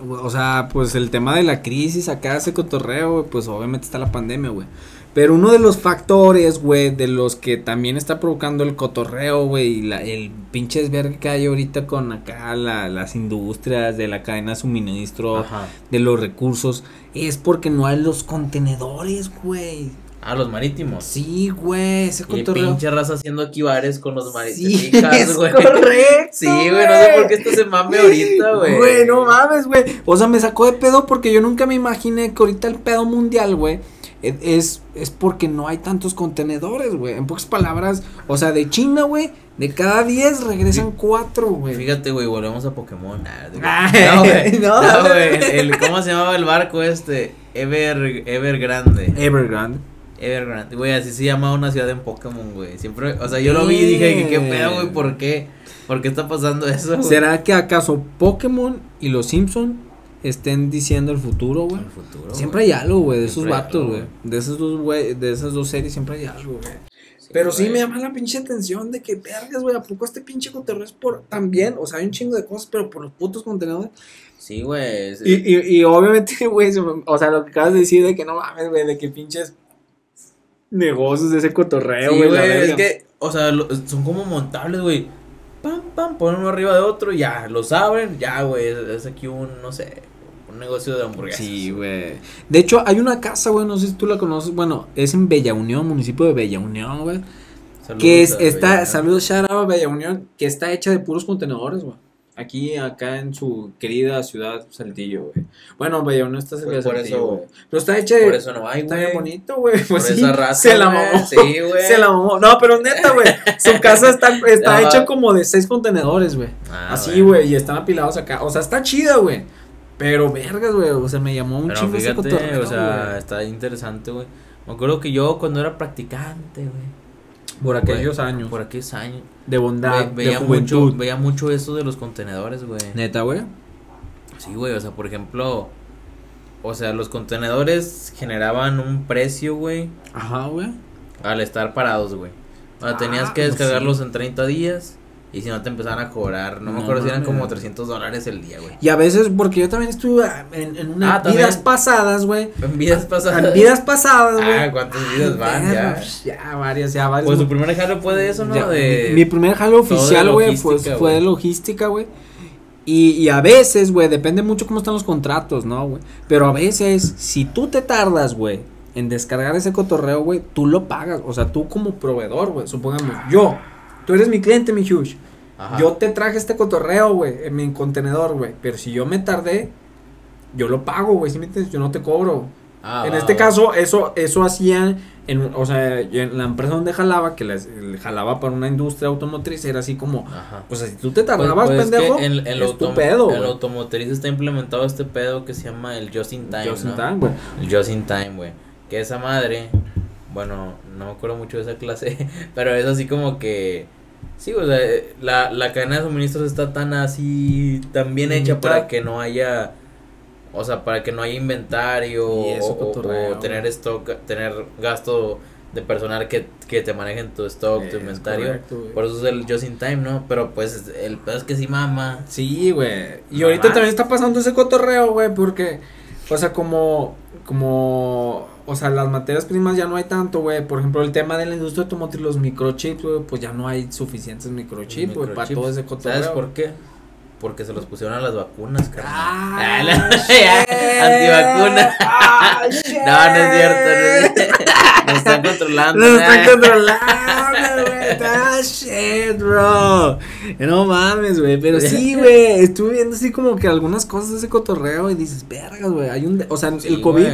o sea, pues el tema de la crisis acá, ese cotorreo, pues obviamente está la pandemia, güey. Pero uno de los factores, güey, de los que también está provocando el cotorreo, güey, y la, el pinche desvergue que hay ahorita con acá la, las industrias de la cadena de suministro, de los recursos, es porque no hay los contenedores, güey. Ah, los marítimos. Sí, güey, ese cotorreo. Y pinche raza haciendo aquí bares con los marítimos. Sí, es güey. correcto. Sí, güey, no sé por qué esto se mame ahorita, güey. Güey, no mames, güey. O sea, me sacó de pedo porque yo nunca me imaginé que ahorita el pedo mundial, güey, es, es porque no hay tantos contenedores, güey. En pocas palabras, o sea, de China, güey, de cada 10 regresan 4, güey. Fíjate, güey, volvemos a Pokémon. no, güey. No, güey. ¿Cómo se llamaba el barco este? Ever, Evergrande. Evergrande. Evergrande, güey, así se llama una ciudad en Pokémon, güey. Siempre, o sea, yo lo vi y dije, ¿qué pedo, güey? ¿Por qué? ¿Por qué está pasando eso? Güey? ¿Será que acaso Pokémon y los Simpson estén diciendo el futuro, güey? El futuro. Siempre hay algo, güey, de esos vatos, güey. De esos dos, güey, de esas dos series siempre hay algo, güey. Pero sí me llama la pinche atención de que vergas, güey, ¿a poco este pinche contenido es por también? O sea, hay un chingo de cosas, pero por los putos contenedores. Sí, güey. Y, y, y obviamente, güey, o sea, lo que acabas de decir de que no mames, güey, de que pinches negocios de ese cotorreo, güey. es que, o sea, son como montables, güey. Pam, pam, ponen uno arriba de otro, ya, los abren, ya, güey. Es, aquí un, no sé, un negocio de hamburguesas. Sí, güey. De hecho, hay una casa, güey, no sé si tú la conoces. Bueno, es en Bella Unión, municipio de Bella Unión, güey. Que es, está, saludos, shout Bella Unión, que está hecha de puros contenedores, güey. Aquí, acá en su querida ciudad Saltillo, güey. Bueno, vaya, no está cerca de Saltillo, güey. Pero está hecha Por eso no hay, güey. Está bien bonito, güey. Pues por sí, esa raza, Se la mamó. Sí, güey. Se la mamó. No, pero neta, güey. Su casa está, está hecha como de seis contenedores, güey. Ah, Así, güey. Y están apilados acá. O sea, está chida, güey. Pero vergas, güey. O sea, me llamó un chingo ese cotorreo, O sea, está interesante, güey. Me acuerdo que yo cuando era practicante, güey por aquellos años. Por aquellos años. De bondad, veía de juventud. Mucho, veía mucho eso de los contenedores, güey. Neta, güey. Sí, güey, o sea, por ejemplo, o sea, los contenedores generaban un precio, güey. Ajá, güey. Al estar parados, güey. O sea, tenías Ah, que pues descargarlos sí. en 30 días y si no te empezaban a cobrar, no, me acuerdo si eran como mames. 300 dólares el día, güey. Y a veces, porque yo también estuve en, en unas Ah, vidas pasadas, güey. En vidas pasadas. En vidas pasadas, güey. Ah, ¿cuántas vidas van Verga, ya? pues, Ya, varias, ya varias. Pues su primer jalo fue de eso, ¿no? Ya, de... mi, mi primer jalo oficial, güey, fue, logística, fue de logística, güey. Y, y a veces, güey, depende mucho cómo están los contratos, ¿no, güey? Pero a veces, si tú te tardas, güey, en descargar ese cotorreo, güey, tú lo pagas. O sea, tú como proveedor, güey, supongamos, yo, tú eres mi cliente, mi huge. Ajá. Yo te traje este cotorreo, güey, en mi contenedor, güey. Pero si yo me tardé, yo lo pago, güey, ¿sí me entiendes? Yo no te cobro. Ah, en va, este va. caso, eso, eso hacía, en, o sea, en la empresa donde jalaba, que les, jalaba para una industria automotriz, era así como, Ajá. o sea, si tú te Pues- tardabas, pues es que pendejo, en, en es tu pedo, en automotriz está implementado este pedo que se llama el Just in Time, Just in time, güey. El Just in Time, güey. Que esa madre, bueno, no me acuerdo mucho de esa clase, pero es así como que... Sí, o sea, eh, la, la cadena de suministros está tan así, tan bien hecha Está- para que no haya... O sea, para que no haya inventario eso, o, tener stock, tener gasto de personal que, que te manejen tu stock, tu inventario. correcto. Por eso es el Just in Time, ¿no? Pero pues el pedo es que sí mama. Sí, güey. Y ahorita también está pasando ese cotorreo, güey, porque, o sea, como, como, o sea, las materias primas ya no hay tanto, güey. Por ejemplo, el tema de la industria automotriz, los microchips, güey, pues ya no hay suficientes microchips, güey, para todo ese cotorreo. ¿Sabes por qué? Porque se los pusieron a las vacunas, carnal. Ah, Ah, la-. Antivacuna. Ah. No, no es cierto. No es cierto. Nos están controlando. Nos están controlando, shit, bro. No mames, güey. Pero sí, güey. Estuve viendo así como que algunas cosas de ese cotorreo y dices, vergas, güey. Hay un. O sea, Sí, el COVID.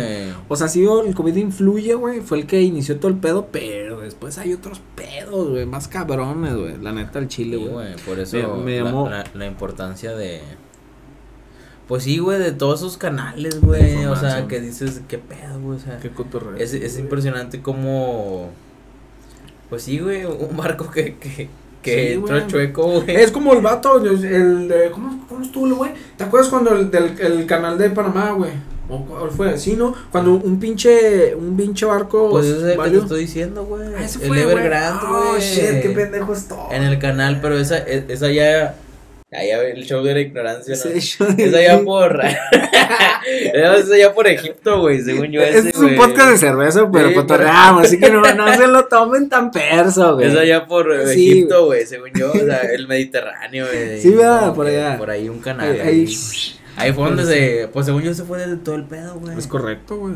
O sea, sí, el COVID influye, güey. Fue el que inició todo el pedo. Pero después hay otros pedos, güey. Más cabrones, güey. La neta, el chile, Sí, güey. güey, por eso Me- me la- llamó- la, la importancia de pues sí, güey, de todos esos canales, güey, o sea, que dices, qué pedo, güey, o sea, Qué cotorreo. es, es impresionante como pues sí, güey, un barco que que que Sí, entró güey. chueco, güey. Es como el vato, el, el de, ¿cómo, ¿cómo estuvo, güey? ¿Te acuerdas cuando el del el canal de Panamá, güey? ¿O cuál fue? Sí, ¿no? Cuando un pinche, un pinche barco. Pues ese es el que te estoy diciendo, güey. Ah, ese el fue, güey. Evergrande, Oh, güey. shit, qué pendejo estoy. En el canal, pero esa e- esa ya ya el show de la ignorancia, ¿no? Ese show de- Esa ya por Esa ya por Egipto, güey, según yo ese, Este es un güey. podcast de cerveza, pero Sí, cotorreamos, así que no, no se lo tomen tan perso, güey. Esa ya por eh, Sí, Egipto, güey, según yo, o sea, el Mediterráneo, güey. Sí, ¿verdad? Por allá. Por ahí un canal. Ahí- Ahí, ahí- ahí fue donde Sí. se, pues según yo se fue desde todo el pedo, güey. Es correcto, güey.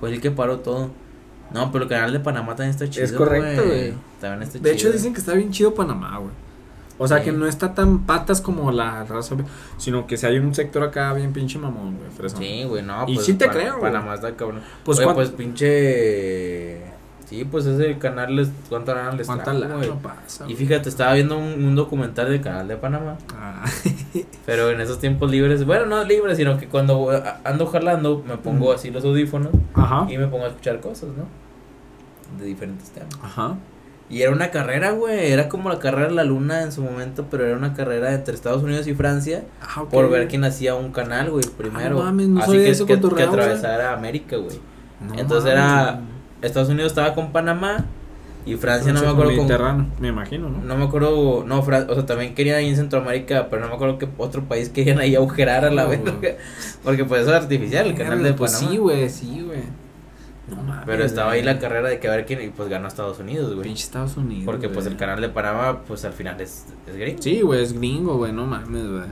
Fue el que paró todo. No, pero el canal de Panamá también está chido, Es correcto, güey. También está De hecho, chido. dicen que está bien chido Panamá, güey. O sea, Sí. que no está tan patas como la raza, sino que si hay un sector acá bien pinche mamón, güey. Sí, güey, no, Y pues sí te Pan- creo, güey. Panamá está cabrón. Pues, Oye, ¿cuán- pues pinche Sí, pues ese canal les cuánta lana les ¿Cuánta trajo, lana güey? pasa? Y fíjate, estaba viendo un, un documental del canal de Panamá, Ah, pero en esos tiempos libres, bueno, no libres, sino que cuando ando jalando me pongo Ujú. así los audífonos Ajá. y me pongo a escuchar cosas, ¿no? De diferentes temas. Ajá. Y era una carrera, güey, era como la carrera de la luna en su momento, pero era una carrera entre Estados Unidos y Francia Ah, ok. por ver quién hacía un canal, güey, primero. no mames, no Así que, ese que, que güey. atravesara América, güey. No Entonces mames, era-. Estados Unidos estaba con Panamá y Francia no me acuerdo con Mediterráneo, me imagino, ¿no? no me acuerdo, no, Fran- o sea, también querían ahí en Centroamérica, pero no me acuerdo que otro país querían ahí agujerar a la No, vez, güey. porque pues eso es artificial, el canal de Pues Panamá. sí, güey, sí, güey. No mames. pero estaba ahí la carrera de que a ver quién, y pues ganó Estados Unidos, güey. Pinche Estados Unidos. Porque pues el canal de Panamá, pues al final es, es gringo. Sí, güey, es gringo, güey, no mames, güey.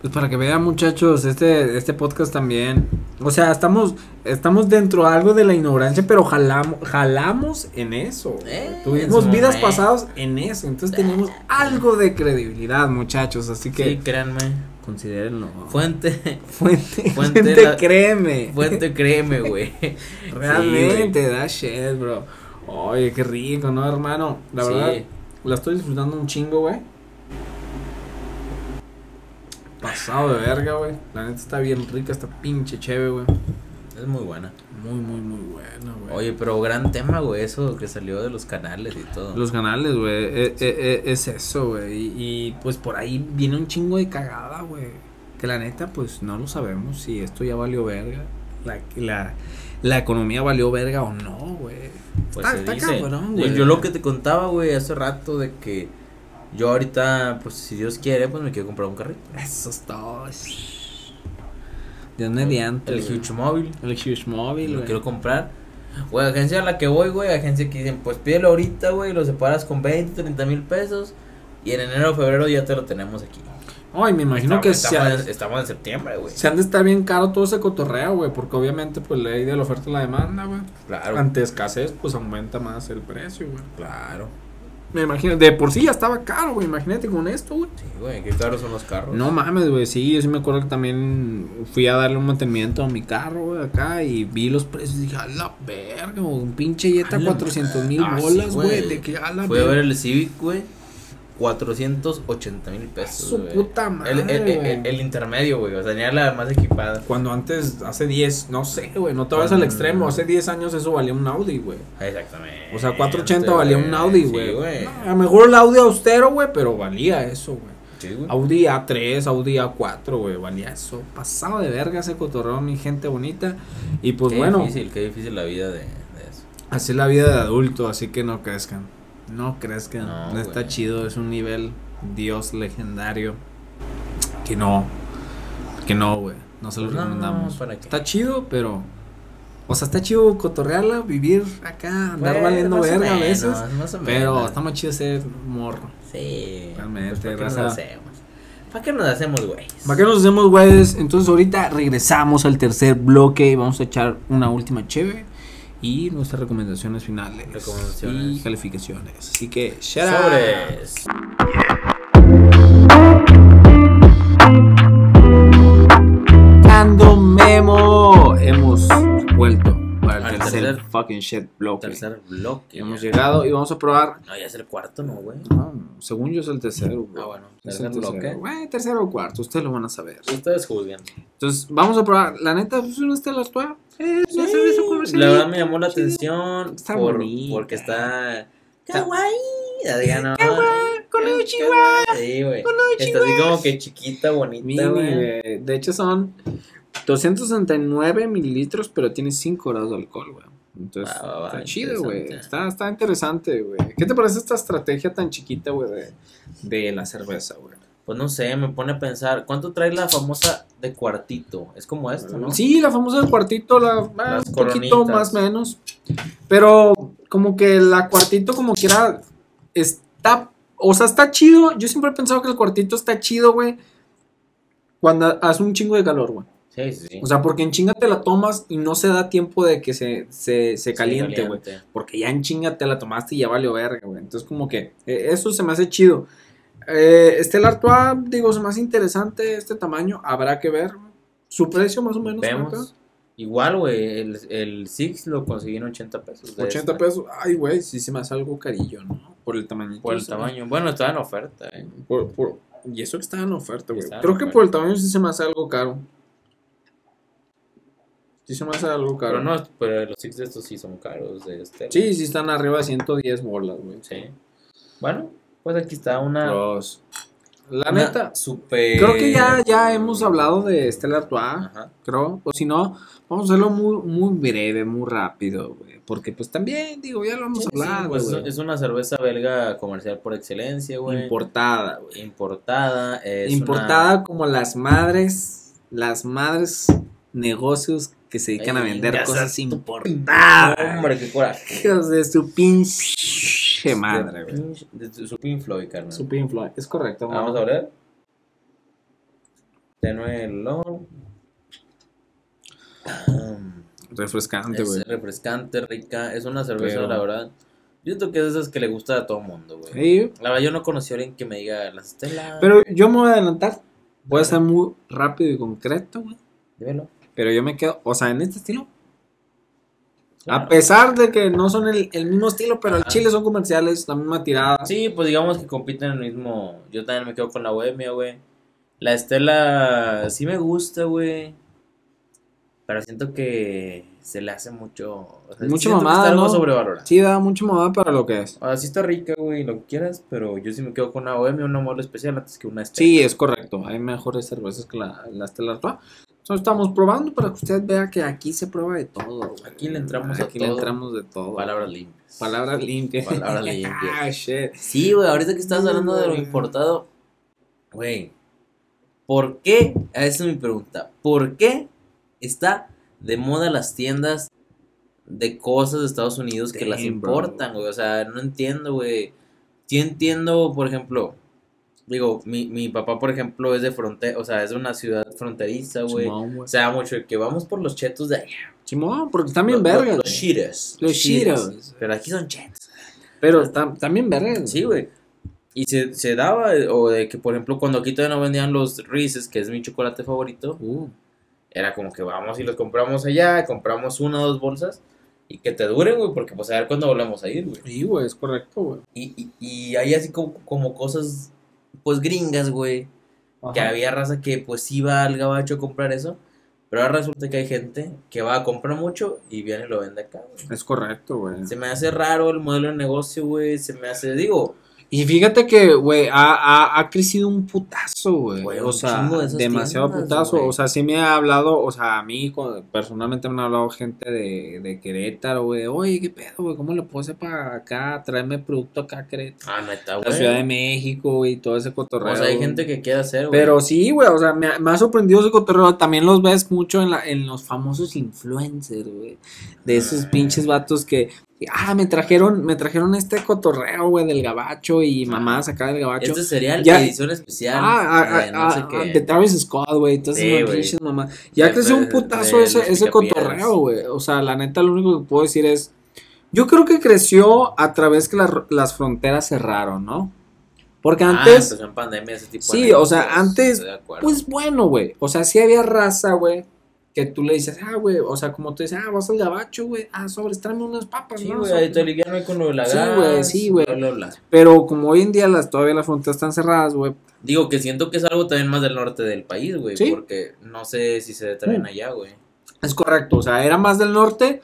Pues para que vean, muchachos, este, este podcast también. O sea, estamos, estamos dentro de algo de la ignorancia, pero jalamos, jalamos en eso. Eh, Tuvimos vidas pasadas en eso. Entonces tenemos algo de credibilidad, muchachos. Así que Sí, créanme. Considérenlo. Fuente, Fuente, fuente fuente, la- créeme. fuente, créeme, güey. Realmente, da shit, bro. Oye, qué rico, ¿no, hermano? La Sí. verdad, la estoy disfrutando un chingo, güey. Pasado de verga, güey. La neta está bien rica, está pinche chévere, güey. Es muy buena. Muy, muy, muy buena, güey. Oye, pero gran tema, güey, eso que salió de los canales y todo. Los canales, güey. eh, eh, eh, es eso, güey. Y, y, pues por ahí viene un chingo de cagada, güey. que la neta, pues no lo sabemos si esto ya valió verga. La, la, la economía valió verga o no, güey. Pues está, está dice. cabrón, Yo- güey. Yo lo que te contaba, güey, hace rato de que yo ahorita, pues si Dios quiere, pues me quiero comprar un carrito. Eso es todo. Dios mediante. El güey. Huge Mobile. El Huge Mobile, Lo quiero comprar. Güey, agencia a la que voy, güey, agencia que dicen, pues pídelo ahorita, güey, lo separas con 20, 30 mil pesos. Y en enero o febrero ya te lo tenemos aquí. Ay, me imagino estamos, que estamos, estamos en septiembre, güey. se han de estar bien caro todo ese cotorreo, güey. Porque obviamente, pues, ley de la oferta y la demanda, güey. Claro. Ante escasez, pues aumenta más el precio, güey. Claro. Me imagino, de por sí ya estaba caro, güey. Imagínate con esto, güey. Sí, güey, qué caros son los carros. No mames, güey, sí, yo sí me acuerdo que también fui a darle un mantenimiento a mi carro, güey, acá y vi los precios y dije, a la verga, un pinche Jetta A la 400 mil Ah, bolas, güey. de que a la Fui a ver el Civic, güey. 480 mil pesos. Su puta madre, El, el, el- güey. el intermedio, güey. O sea, tenía la más equipada. Cuando antes, hace 10, no sé, güey, no te vas al extremo, hace 10 años eso valía un Audi, güey. Exactamente. O sea, 480 valía un Audi, güey. No, a lo mejor el Audi austero, güey, pero valía eso, güey. Sí, güey. Audi A3, Audi A4, güey, valía eso. Pasado de verga ese cotorreo, mi gente bonita. Y pues qué bueno, difícil, qué difícil la vida de, de eso. así es la vida de adulto, así que no crezcan. No crezcan. No, No, está chido, es un nivel Dios legendario. Que no, que no, güey. No se lo No, recomendamos. ¿para qué? Está chido, pero. O sea, está chido cotorrearla, vivir acá, andar Bueno, valiendo verga a veces. más o Pero está más chido ser morro. Sí. Realmente, Pues, ¿Para qué nos raza. hacemos? ¿Para qué nos hacemos, güey? ¿Para qué nos hacemos, güeyes? Entonces, ahorita regresamos al tercer bloque y vamos a echar una última cheve y nuestras recomendaciones finales Recomendaciones. y calificaciones. Así que, shout out. Sobres. Ando Memo. Hemos vuelto para el Al tercer, tercer- fucking shit bloque. Tercer bloque. Hemos ya. llegado y vamos a probar. No, ya es el cuarto, ¿no, güey? Ah, según yo es el tercero, güey. Ah, bueno, Es tercer el tercero. bloque. Güey, tercero o cuarto, ustedes lo van a saber. Ustedes juzguen. Entonces, vamos a probar. La neta, es una Stella Artois. Es una cerveza comercial. La verdad me llamó la Sí. atención Está por, porque está kawaii. No, Kawaii, konnichiwa. Sí, güey. Está así como que chiquita, bonita, güey. De hecho, son 269 mililitros, pero tiene 5 grados de alcohol, güey. Entonces, Va, va, va, está chido, güey. Está, está interesante, güey. ¿Qué te parece esta estrategia tan chiquita, güey, de, de la cerveza, güey? Pues no sé, me pone a pensar, ¿cuánto trae la famosa de cuartito? Es como esto, ¿no? Sí, la famosa del cuartito, la, ah, un poquito más menos. Pero como que la cuartito como quiera está, o sea, está chido. Yo siempre he pensado que el cuartito está chido, güey. Cuando hace un chingo de calor, güey. Sí, sí. O sea, porque en chinga te la tomas y no se da tiempo de que se, se, se caliente, güey. Porque ya en chinga te la tomaste y ya valió verga, güey. Entonces, como que eh, eso se me hace chido. Eh, este Artois, digo, me hace interesante este tamaño. Habrá que ver. Su precio más o menos. Vemos. Igual, güey, el, el Six lo conseguí en 80 pesos. de 80 esta. pesos. Ay, güey, sí se me hace algo carillo, ¿no? Por el tamaño. Por el tamaño. Bueno, estaba en oferta, eh. Por, por- y eso que estaba en oferta, güey. Creo que oferta. por el tamaño sí se me hace algo caro. Sí se me hace algo caro. Pero no, pero los Six de estos sí son caros de este. Sí, sí están arriba de 110 bolas, güey. Sí. Bueno, pues aquí está una. Los- La una neta, Super. creo que ya, ya hemos hablado de Stella Artois, Ajá. creo. O si no, vamos a hacerlo muy, muy breve, muy rápido, güey. Porque pues también, digo, ya lo hemos Sí, sí, hablado, pues es una cerveza belga comercial por excelencia, güey. Importada, güey. Importada. Es Importada una- como las madres, las madres negocios que se dedican a vender cosas importadas. Hombre, qué coraje. Hijos de su pinche madre, De güey. pinche- de su Pink Floyd, carnal. Su Pink Floyd, es correcto. Vamos ¿no? a ver. Tenuelo. Refrescante, güey. Es refrescante, rica. Es una cerveza, Pero- la verdad. Yo creo que es de esas que le gusta a todo mundo, güey. Sí, La verdad, yo no conocí a alguien que me diga las Estela. pero yo me voy a adelantar. Voy a ser muy rápido y concreto, güey. Dímelo. Pero yo me quedo, o sea, en este estilo. A pesar de que no son el, el mismo estilo, pero el Ajá. chile son comerciales, la misma tirada. Sí, pues digamos que compiten en el mismo. Yo también me quedo con la bohemia, güey. La Estela sí me gusta, güey. Pero siento que se le hace mucho. O sea, Mucha siento que mamada, Está algo ¿no? sobrevalorado. Sí, da mucho mamada para lo que es. Sea, sí está rica, güey, lo que quieras, pero yo sí me quedo con una bohemia, una mole especial antes que una Estela. Sí, es correcto. Hay mejores cervezas que la, la Stella Artois. Entonces estamos probando para que usted vea que aquí se prueba de todo. güey. Aquí le entramos a Aquí le todo. entramos de todo. Palabras limpias. Palabras limpias. Palabras limpias. ah, shit. Sí, güey, ahorita que estás hablando de lo importado, güey, ¿por qué? Esa es mi pregunta. ¿Por qué está de moda las tiendas de cosas de Estados Unidos que las bro. importan, güey? O sea, no entiendo, güey. Sí entiendo, por ejemplo, digo, mi, mi papá, por ejemplo, es de frontera, o sea, es de una ciudad fronteriza, güey. O sea, mucho que vamos por los chetos de allá. Simón, porque están bien Los- vergas. Los Cheetos. Pero aquí son chetos. Pero están bien vergas. Sí, güey. Y se, se daba, o de que, por ejemplo, cuando aquí todavía no vendían los Reese's, que es mi chocolate favorito, Uh, era como que vamos y los compramos allá, compramos una o dos bolsas, y que te duren, güey, porque pues a ver cuándo volvemos a ir, güey. sí, güey, es correcto, güey. Y, y, y hay así como, como cosas, pues gringas, güey, que había raza que pues iba al gabacho a comprar eso, pero ahora resulta que hay gente que va a comprar mucho y viene y lo vende acá, güey. Es correcto, güey. Se me hace raro el modelo de negocio, güey, se me hace, digo, Y fíjate que, güey, ha, ha, ha crecido un putazo, güey. O sea, de demasiado tiendas, putazo. O sea, sí me ha hablado, o sea, a mí personalmente me ha hablado gente de, de Querétaro, güey. Oye, ¿qué pedo, güey? ¿Cómo le puedo hacer para acá? Traerme producto acá a Querétaro. ah, neta, La güey. Ciudad de México, y todo ese cotorreo. O sea, hay gente que quiere hacer, güey. Pero sí, güey, o sea, me, ha- me ha sorprendido ese cotorreo. También los ves mucho en, la, en los famosos influencers, güey. De esos Ah. pinches vatos que, ah, me trajeron, me trajeron este cotorreo, güey, del gabacho y mamás acá del gabacho. Este sería Ya- edición especial. Ah, ah, de no ah, sé ah, qué. de Travis Scott, güey, entonces mamá. Ya creció un putazo ese, ese cotorreo, güey. O sea, la neta, lo único que puedo decir es, yo creo que creció a través que las, las fronteras cerraron, ¿no? Porque Ah, antes, empezó en pandemia ese tipo de Sí, o sea, antes, pues bueno, güey. O sea, sí había raza, güey. Que tú le dices, ah, güey. O sea, como tú dices, ah, vas al gabacho, güey. Ah, sobres, tráeme unas papas, Sí, ¿no? güey, ahí te aliviano con lo de la Sí, güey, sí, güey. Pero como hoy en día las, todavía las fronteras están cerradas, güey. Digo que siento que es algo también más del norte del país, güey. Sí. Porque no sé si se traen Mm. allá, güey. Es correcto. O sea, era más del norte.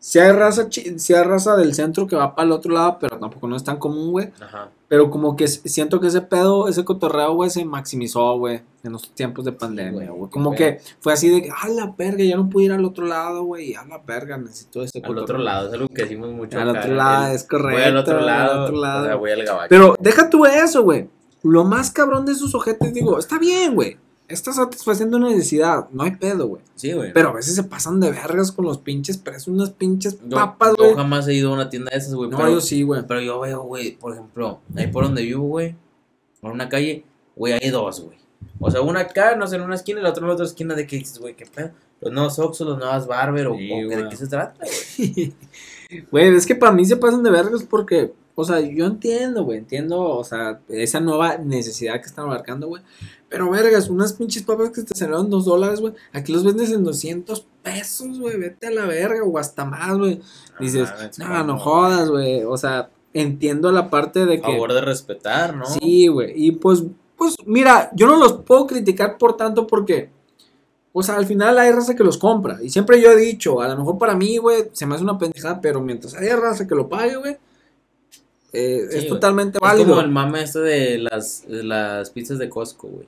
Sí hay raza, sí hay raza del centro que va para el otro lado, pero tampoco no es tan común, güey. Ajá. Pero como que siento que ese pedo, ese cotorreo, güey, se maximizó, güey, en los tiempos de pandemia, güey, Como que fue así de, que, a la verga, ya no pude ir al otro lado, güey, a la verga, necesito ese Al cotorreo. otro lado, es algo que decimos mucho. Al acá, otro lado, el- es correcto. Voy al otro lado, al otro lado. o sea, voy al gabacho. Pero deja tú eso, güey. Lo más cabrón de esos ojetes, digo, está bien, güey. Estás satisfaciendo una necesidad, no hay pedo, güey. Sí, güey. Pero a veces se pasan de vergas con los pinches precios, unas pinches Yo- papas, yo güey. jamás he ido a una tienda de esas, güey. No, pero- yo sí, güey. Pero yo veo, güey, por ejemplo, ahí por donde vivo, güey, en una calle, güey, hay dos, güey. O sea, una acá, no sé, en una esquina y la otra en la otra esquina, ¿de qué dices, güey? ¿Qué pedo? Los nuevos Oxxo, los nuevas Barber, o, Sí, o que- ¿de qué se trata, güey? Güey, es que para mí se pasan de vergas porque, o sea, yo entiendo, güey, entiendo, o sea, esa nueva necesidad que están abarcando, güey. Pero, vergas, unas pinches papas que te salieron dos dólares, güey. Aquí los vendes en 200 pesos, güey. Vete a la verga, o hasta más, güey. Dices, Ah, es no, como, no jodas, güey. O sea, entiendo la parte de que. Favor de respetar, ¿no? Sí, güey. Y pues, pues, mira, yo no los puedo criticar por tanto porque, o sea, al final hay raza que los compra. Y siempre yo he dicho, a lo mejor para mí, güey, se me hace una pendejada, pero mientras haya raza que lo pague, güey, eh, Sí, es totalmente Es válido. como el mame este de las, de las pizzas de Costco, güey.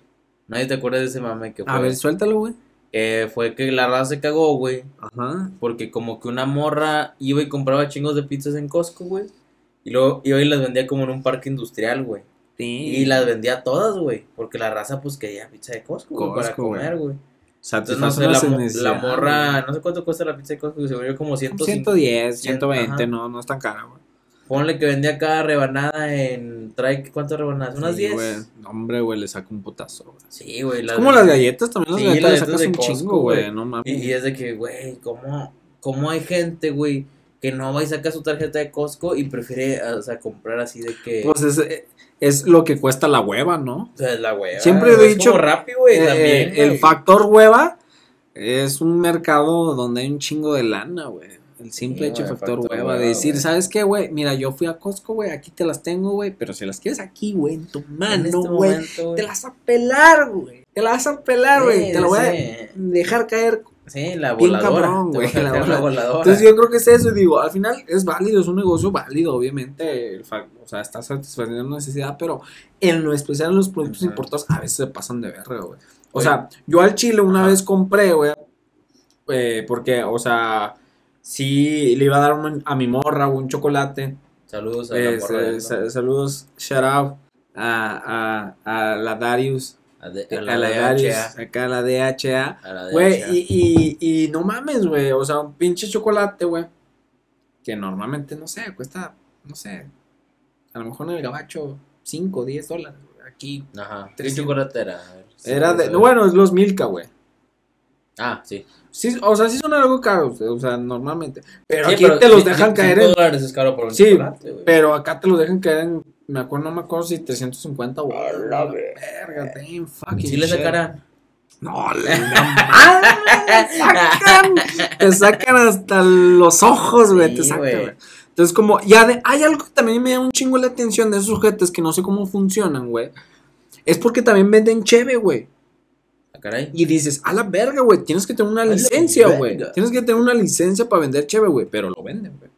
Nadie te acuerdas de ese mame que fue. A ver, suéltalo, güey. que fue que la raza se cagó, güey. Ajá. Porque como que una morra iba y compraba chingos de pizzas en Costco, güey. Y luego iba y las vendía como en un parque industrial, güey. Sí. Y las vendía todas, güey. Porque la raza, pues, quería pizza de Costco, para Costco, güey. comer, güey. Entonces, no sé, la, la morra, no sé cuánto cuesta la pizza de Costco, se volvió como 105. 110, 120, Ajá. no, no es tan cara, güey. Ponle que vendía cada rebanada en. ¿Trae cuántas rebanadas? ¿Unas Sí, 10? güey. No, Hombre, güey, le saca un putazo, güey. Sí, güey. Es como las galletas, también las Sí, galletas le las galletas sacas de un chingo, güey. No mames. Y, y es de que, güey, ¿cómo, ¿cómo hay gente, güey, que no va y saca su tarjeta de Costco y prefiere, o sea, comprar así de que. Pues es, es lo que cuesta la hueva, ¿no? o sea, es la hueva. siempre he dicho, Rappi, güey, Eh, también. el güey. factor hueva es un mercado donde hay un chingo de lana, güey. El simple Sí, hecho factor, factor hueva, de decir. ¿sabes qué, güey? Mira, yo fui a Costco, güey, aquí te las tengo, güey, pero si las quieres aquí, güey, en tu mano, este güey, te las vas a pelar, güey. te la vas a pelar, güey. Sí, te la voy a dejar caer Sí, la voladora. cabrón, güey. la la voladora. Entonces yo creo que es eso, digo, al final es válido, es un negocio válido, obviamente, el o sea, está satisfaciendo una necesidad, pero en lo especial en los productos importados a veces se pasan de verga, güey. O Oye. sea, yo al chile una Ajá. vez compré, güey, eh, porque, o sea, sí le iba a dar un- a mi morra un chocolate. Saludos a la Eh, morra saludos, shout out a, a, a la Darius, a, de- a la, la Darius, DHA. acá la DHA. A la Güey, DHA. y, y, y no mames, güey. O sea, un pinche chocolate, güey. Que normalmente, no sé, cuesta, no sé. A lo mejor en el gabacho 5, 10 dólares. Aquí Ajá. ¿Qué Tres- chocolate era? Ver, era de. no, bueno, es los Milka, güey. Ah, sí. Sí, o sea, sí son algo caros, o sea, normalmente. Pero Sí, aquí pero te los dejan caer cinco en. dólares es caro por un Sí. Pero acá te los dejan caer en. Me acuerdo, no me acuerdo si 350 o. A la verga, damn, fucking. Sí le sacarán. No, le sacan. Te sacan hasta los ojos, güey. te sacan, güey. güey. Entonces, como, ya de, hay algo que también me da un chingo la atención de esos sujetos que no sé cómo funcionan, güey. Es porque también venden cheve, güey. Ah, caray. Y dices, a la verga, güey. Tienes que tener una A licencia, güey. Tienes que tener una licencia para vender cheve, güey. Pero lo venden, güey.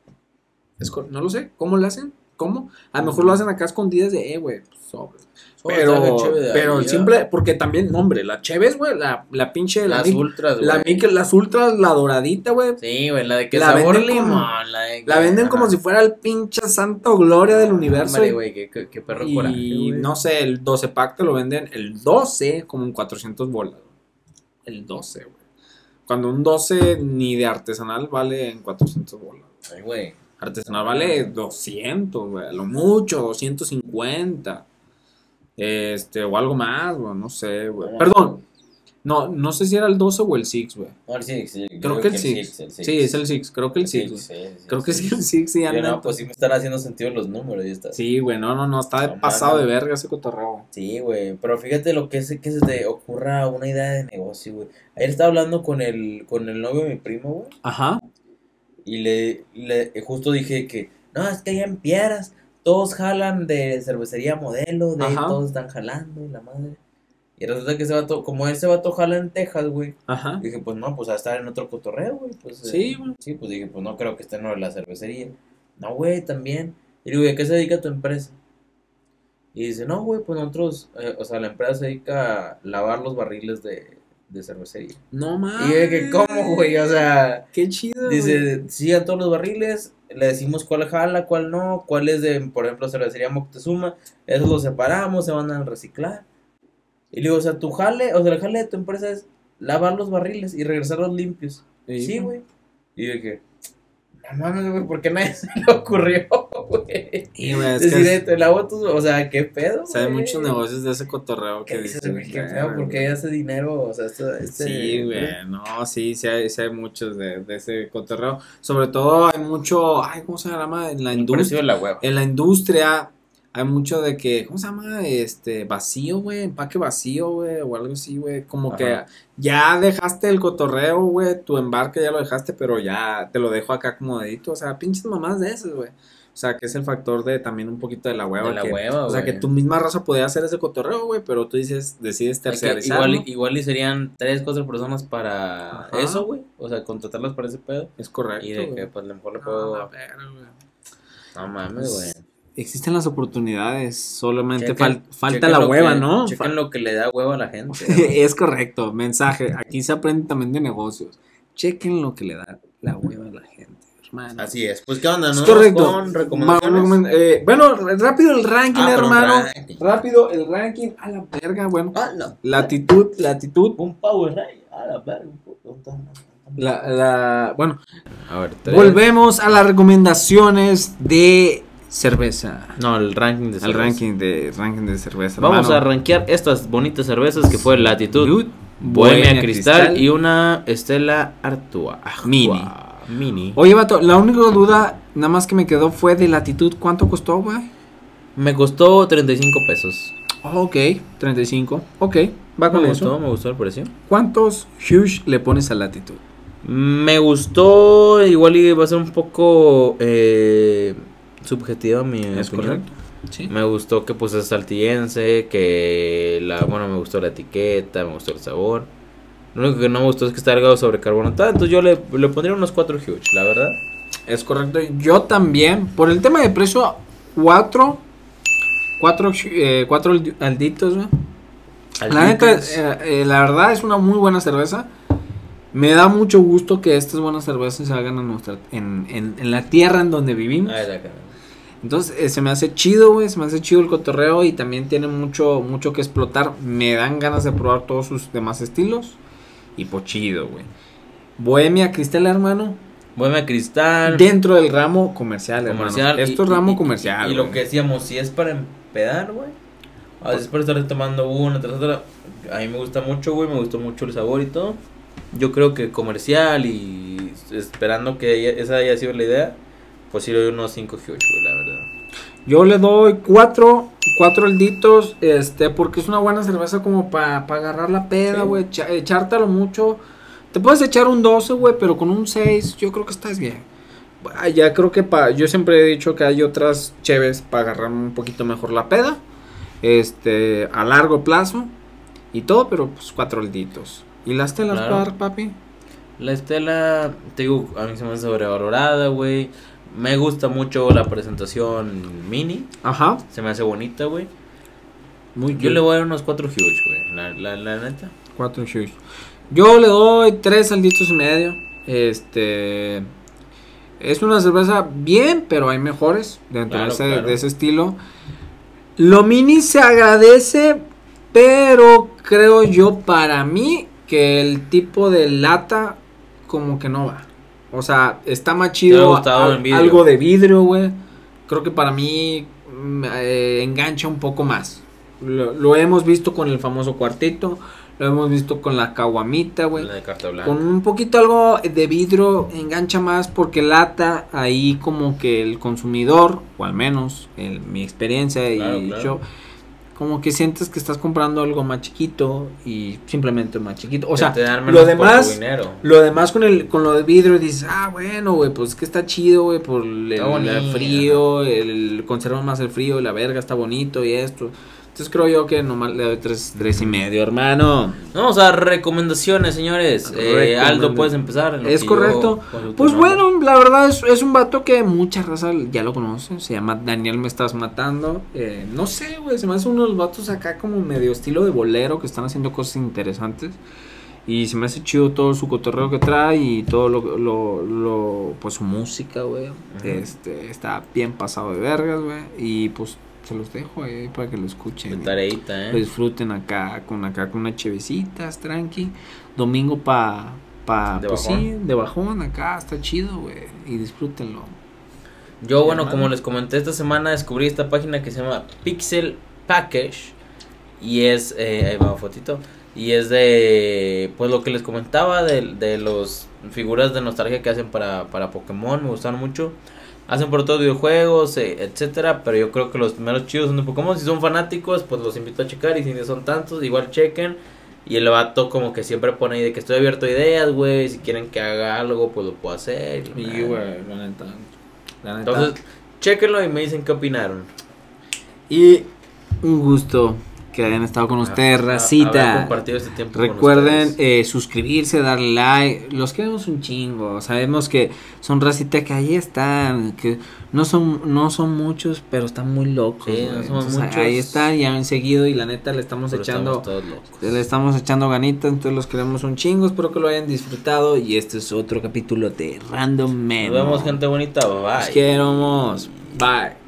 No lo sé. ¿Cómo lo hacen? ¿Cómo? A lo mejor lo hacen acá escondidas de, eh, güey, pues. Sobre, Pero, pero el simple, porque también, no, hombre, la Cheves, güey, la, la pinche, la, Las mic- ultras, güey. la las ultras, la doradita, güey, Sí, güey, la de que La sabor venden como- limón. La, de la que- venden como ajá. si fuera el pinche santo gloria del universo. Hombre, y- güey, qué, qué, qué perro y coraje, güey. no sé, el 12 pack te lo venden, el 12 como en 400 bolas. El 12, güey. Cuando un 12 ni de artesanal vale en 400 bolas. Ay, güey. Artesanal vale 200, güey, a lo mucho, 250. Este, o algo más, güey, no sé, güey. No, Perdón, no, no sé si era el 12 o el 6, güey. No, el Six, sí, Creo que el 6. el Sí, es el 6, creo que el 6, Six, güey. sí, sí, Creo que sí. sí, el 6, sí, anda. no, pues sí me están haciendo sentido los números y está. Sí, güey, no, no, no, está No pasado de verga ese cotorreo. Sí, güey, pero fíjate lo que es que se te ocurra una idea de negocio, güey. Ayer estaba hablando con el, con el novio de mi primo, güey, Ajá. y le, le justo dije que, no, es que allá en Piedras todos jalan de cervecería modelo, de Ajá. todos están jalando y la madre. Y resulta que ese vato, como ese vato jala en Texas, güey, Ajá. dije, pues no, pues a estar en otro cotorreo, güey, pues. eh, Sí, güey. Sí, pues dije, pues no creo que esté en la cervecería. No, güey, también. Y digo, ¿y a qué se dedica tu empresa? Y dice, no, güey, pues nosotros, eh, o sea, la empresa se dedica a lavar los barriles de, de cervecería. No mames. Y yo dije, ¿cómo, güey? O sea, Qué chido. dice, sí, a todos los barriles, le decimos cuál jala, cuál no, cuál es de, por ejemplo, cervecería Moctezuma, esos los separamos, se van a reciclar. Y le digo, o sea, tu jale, o sea, el jale de tu empresa es lavar los barriles y regresarlos limpios. Sí, güey. Y yo dije, no mames, güey, ¿por qué nadie se le ocurrió, Y, güey, es Decir, que te lavo tus, o sea, ¿qué pedo, sabe güey? muchos negocios de ese cotorreo que ¿Qué dices, güey? ¿Qué "Verga, pedo? ¿Por qué güey". hace dinero? O sea, esto, este... Sí, güey, no, sí, sí hay, sí hay muchos de, de ese cotorreo. Sobre todo hay mucho, ay, ¿cómo se llama? En la industria. la hueva. En la industria hay mucho de que, ¿cómo se llama? Este, vacío, güey, empaque vacío, güey, o algo así, güey. Como que Ajá. ya dejaste el cotorreo, güey, tu embarque ya lo dejaste, pero ya te lo dejo acá acomodadito. O sea, pinches mamás de esas, güey. O sea, que es el factor de también un poquito de la hueva. De la que- hueva, O sea, güey. que tu misma raza podía hacer ese cotorreo, güey, pero tú dices, decides tercerizarlo. igual, y serían tres, cuatro personas para Ajá. eso, güey. O sea, contratarlas para ese pedo. Es correcto. Y de que, pues, a lo mejor le No, puedo... güey. No mames, güey. Existen las oportunidades, solamente Chequen- fal- falta la hueva, que- ¿no? Chequen lo que le da hueva a la gente. es correcto, mensaje. Aquí se aprende también de negocios. Chequen lo que le da la hueva a la gente, hermano. Así es. Pues, ¿qué onda? Es ¿No? correcto. Con recomendaciones. Eh, bueno, rápido el ranking, Ah, hermano. ranking. Rápido el ranking. A la verga, bueno. Ah, no. Latitud, latitud. Un Power Ray. A la verga. La, la, bueno, A ver, tres. volvemos a las recomendaciones de cerveza. No, el ranking de cerveza. ranking de ranking de cerveza. Vamos a rankear estas bonitas cervezas que fue Latitud, Bohemia Cristal, y una Estela Artois. Mini. Mini. Oye, vato, la única duda nada más que me quedó fue de latitud. ¿Cuánto costó, güey? Me costó 35 pesos. Oh, ok, 35. Ok, va con Me eso. gustó, me gustó el precio. ¿Cuántos huge le pones a latitud? Me gustó, igual iba a ser un poco eh, subjetiva mi Es opinión. correcto. Sí. Me gustó que pues es saltillense, que la, bueno, me gustó la etiqueta, me gustó el sabor. Lo único que no me gustó es que está cargado sobre carbonatado, entonces yo le, le pondría unos 4 huge, la verdad. Es correcto. Yo también, por el tema de precio, cuatro, cuatro, eh, cuatro aldi- alditos, güey. La neta, eh, eh, la verdad es una muy buena cerveza. Me da mucho gusto que estas buenas cervezas se hagan en, nuestra, en, en, en la tierra en donde vivimos. Ay, cara. Entonces eh, se me hace chido, güey, se me hace chido el cotorreo y también tiene mucho, mucho que explotar. Me dan ganas de probar todos sus demás estilos. Y pues chido, güey. Bohemia Cristal, hermano. Bohemia Cristal. Dentro del ramo comercial, hermano. comercial. Esto y- es ramo y- comercial. Y, lo güey. que decíamos, si es para empedar, güey. A veces para estar tomando una tras otra. A mí me gusta mucho, güey. Me gustó mucho el sabor y todo. Yo creo que comercial y esperando que haya- esa haya sido la idea. Pues sí le doy unos 5 huge, güey, la verdad. Yo le doy cuatro, cuatro alditos, este, porque es una buena cerveza como para agarrar la peda, Sí. güey, echártelo mucho. Te puedes echar un 12, güey, pero con un 6 yo creo que estás bien. Ah, Ya creo que pa, yo siempre he dicho que hay otras cheves para agarrar un poquito mejor la peda, este, a largo plazo y todo, pero pues cuatro alditos. ¿Y las telas, Claro. par, papi? La Estela, te digo, a mí se me hace sobrevalorada, güey. Me gusta mucho la presentación mini. Ajá, Se me hace bonita, güey. muy Yo le voy a dar unos 4 huge, güey. La, la, la neta. Cuatro shoes. Yo le doy tres salditos y medio. Este. Es una cerveza bien, pero hay mejores dentro Claro, de, ese, claro. de ese estilo. Lo mini se agradece, pero creo yo para mí que el tipo de lata como que no va. O sea, está más chido ha gustado al- en vidrio. algo de vidrio, güey. Creo que para mí mm, eh, engancha un poco más. Lo, lo hemos visto con el famoso cuartito. Lo hemos visto con la caguamita, güey. La de carta blanca. Con un poquito algo de vidrio engancha más porque lata ahí como que el consumidor, o al menos en mi experiencia Claro, y claro. yo, como que sientes que estás comprando algo más chiquito y simplemente más chiquito. O sea, te dan menos lo demás, lo demás con el con lo de vidrio dices, ah, bueno, güey, pues es que está chido, güey, por el, el frío, el conserva más el frío, la verga está bonito y esto. Entonces creo yo que nomás le doy tres, tres y medio, hermano. Vamos a recomendaciones, señores. Eh, Aldo, puedes empezar. Es correcto. yo Pues nombre. bueno, la verdad es, es un vato que mucha raza ya lo conoce. Se llama Daniel Me Estás Matando. Eh, no sé, güey. Se me hace uno de los vatos acá como medio estilo de bolero que están haciendo cosas interesantes. Y se me hace chido todo su cotorreo que trae y todo lo, lo, lo pues su música, güey. Este, está bien pasado de vergas, güey. Y pues se los dejo ahí para que lo De escuchen. tareita, Lo ¿eh? disfruten acá con acá con unas chevecitas, tranqui. Domingo pa pa De pues bajón. sí, de bajón acá, está chido, güey, y disfrútenlo. Yo, bueno, hermano. como les comenté esta semana, descubrí esta página que se llama Pixel Package. Y es, eh, ahí va fotito. Y es de, pues lo que les comentaba de, de los figuras de nostalgia que hacen para, para Pokémon. Me gustaron mucho. Hacen por todos videojuegos, eh, etcétera. Pero yo creo que los primeros chidos son de Pokémon. Si son fanáticos, pues los invito a checar. Y si no son tantos, igual chequen. Y el vato como que siempre pone ahí de que estoy abierto a ideas, güey. Si quieren que haga algo, pues lo puedo hacer. Y güey, la neta. La neta. Entonces, chequenlo y me dicen qué opinaron. y un gusto que hayan estado con ustedes, A- a- haber racita. compartido este tiempo Recuerden ustedes. eh, suscribirse, darle like. Los queremos un chingo. Sabemos que son racita que ahí están. Que no son, no son muchos, pero están muy locos. Sí, no Entonces, muchos. Ahí están, ya han seguido. Y la neta le estamos echando. estamos. Le estamos echando ganitas, entonces los queremos un chingo. Espero que lo hayan disfrutado. Y este es otro capítulo de Random Memo. Nos vemos, gente bonita. Bye. Los queremos. Bye.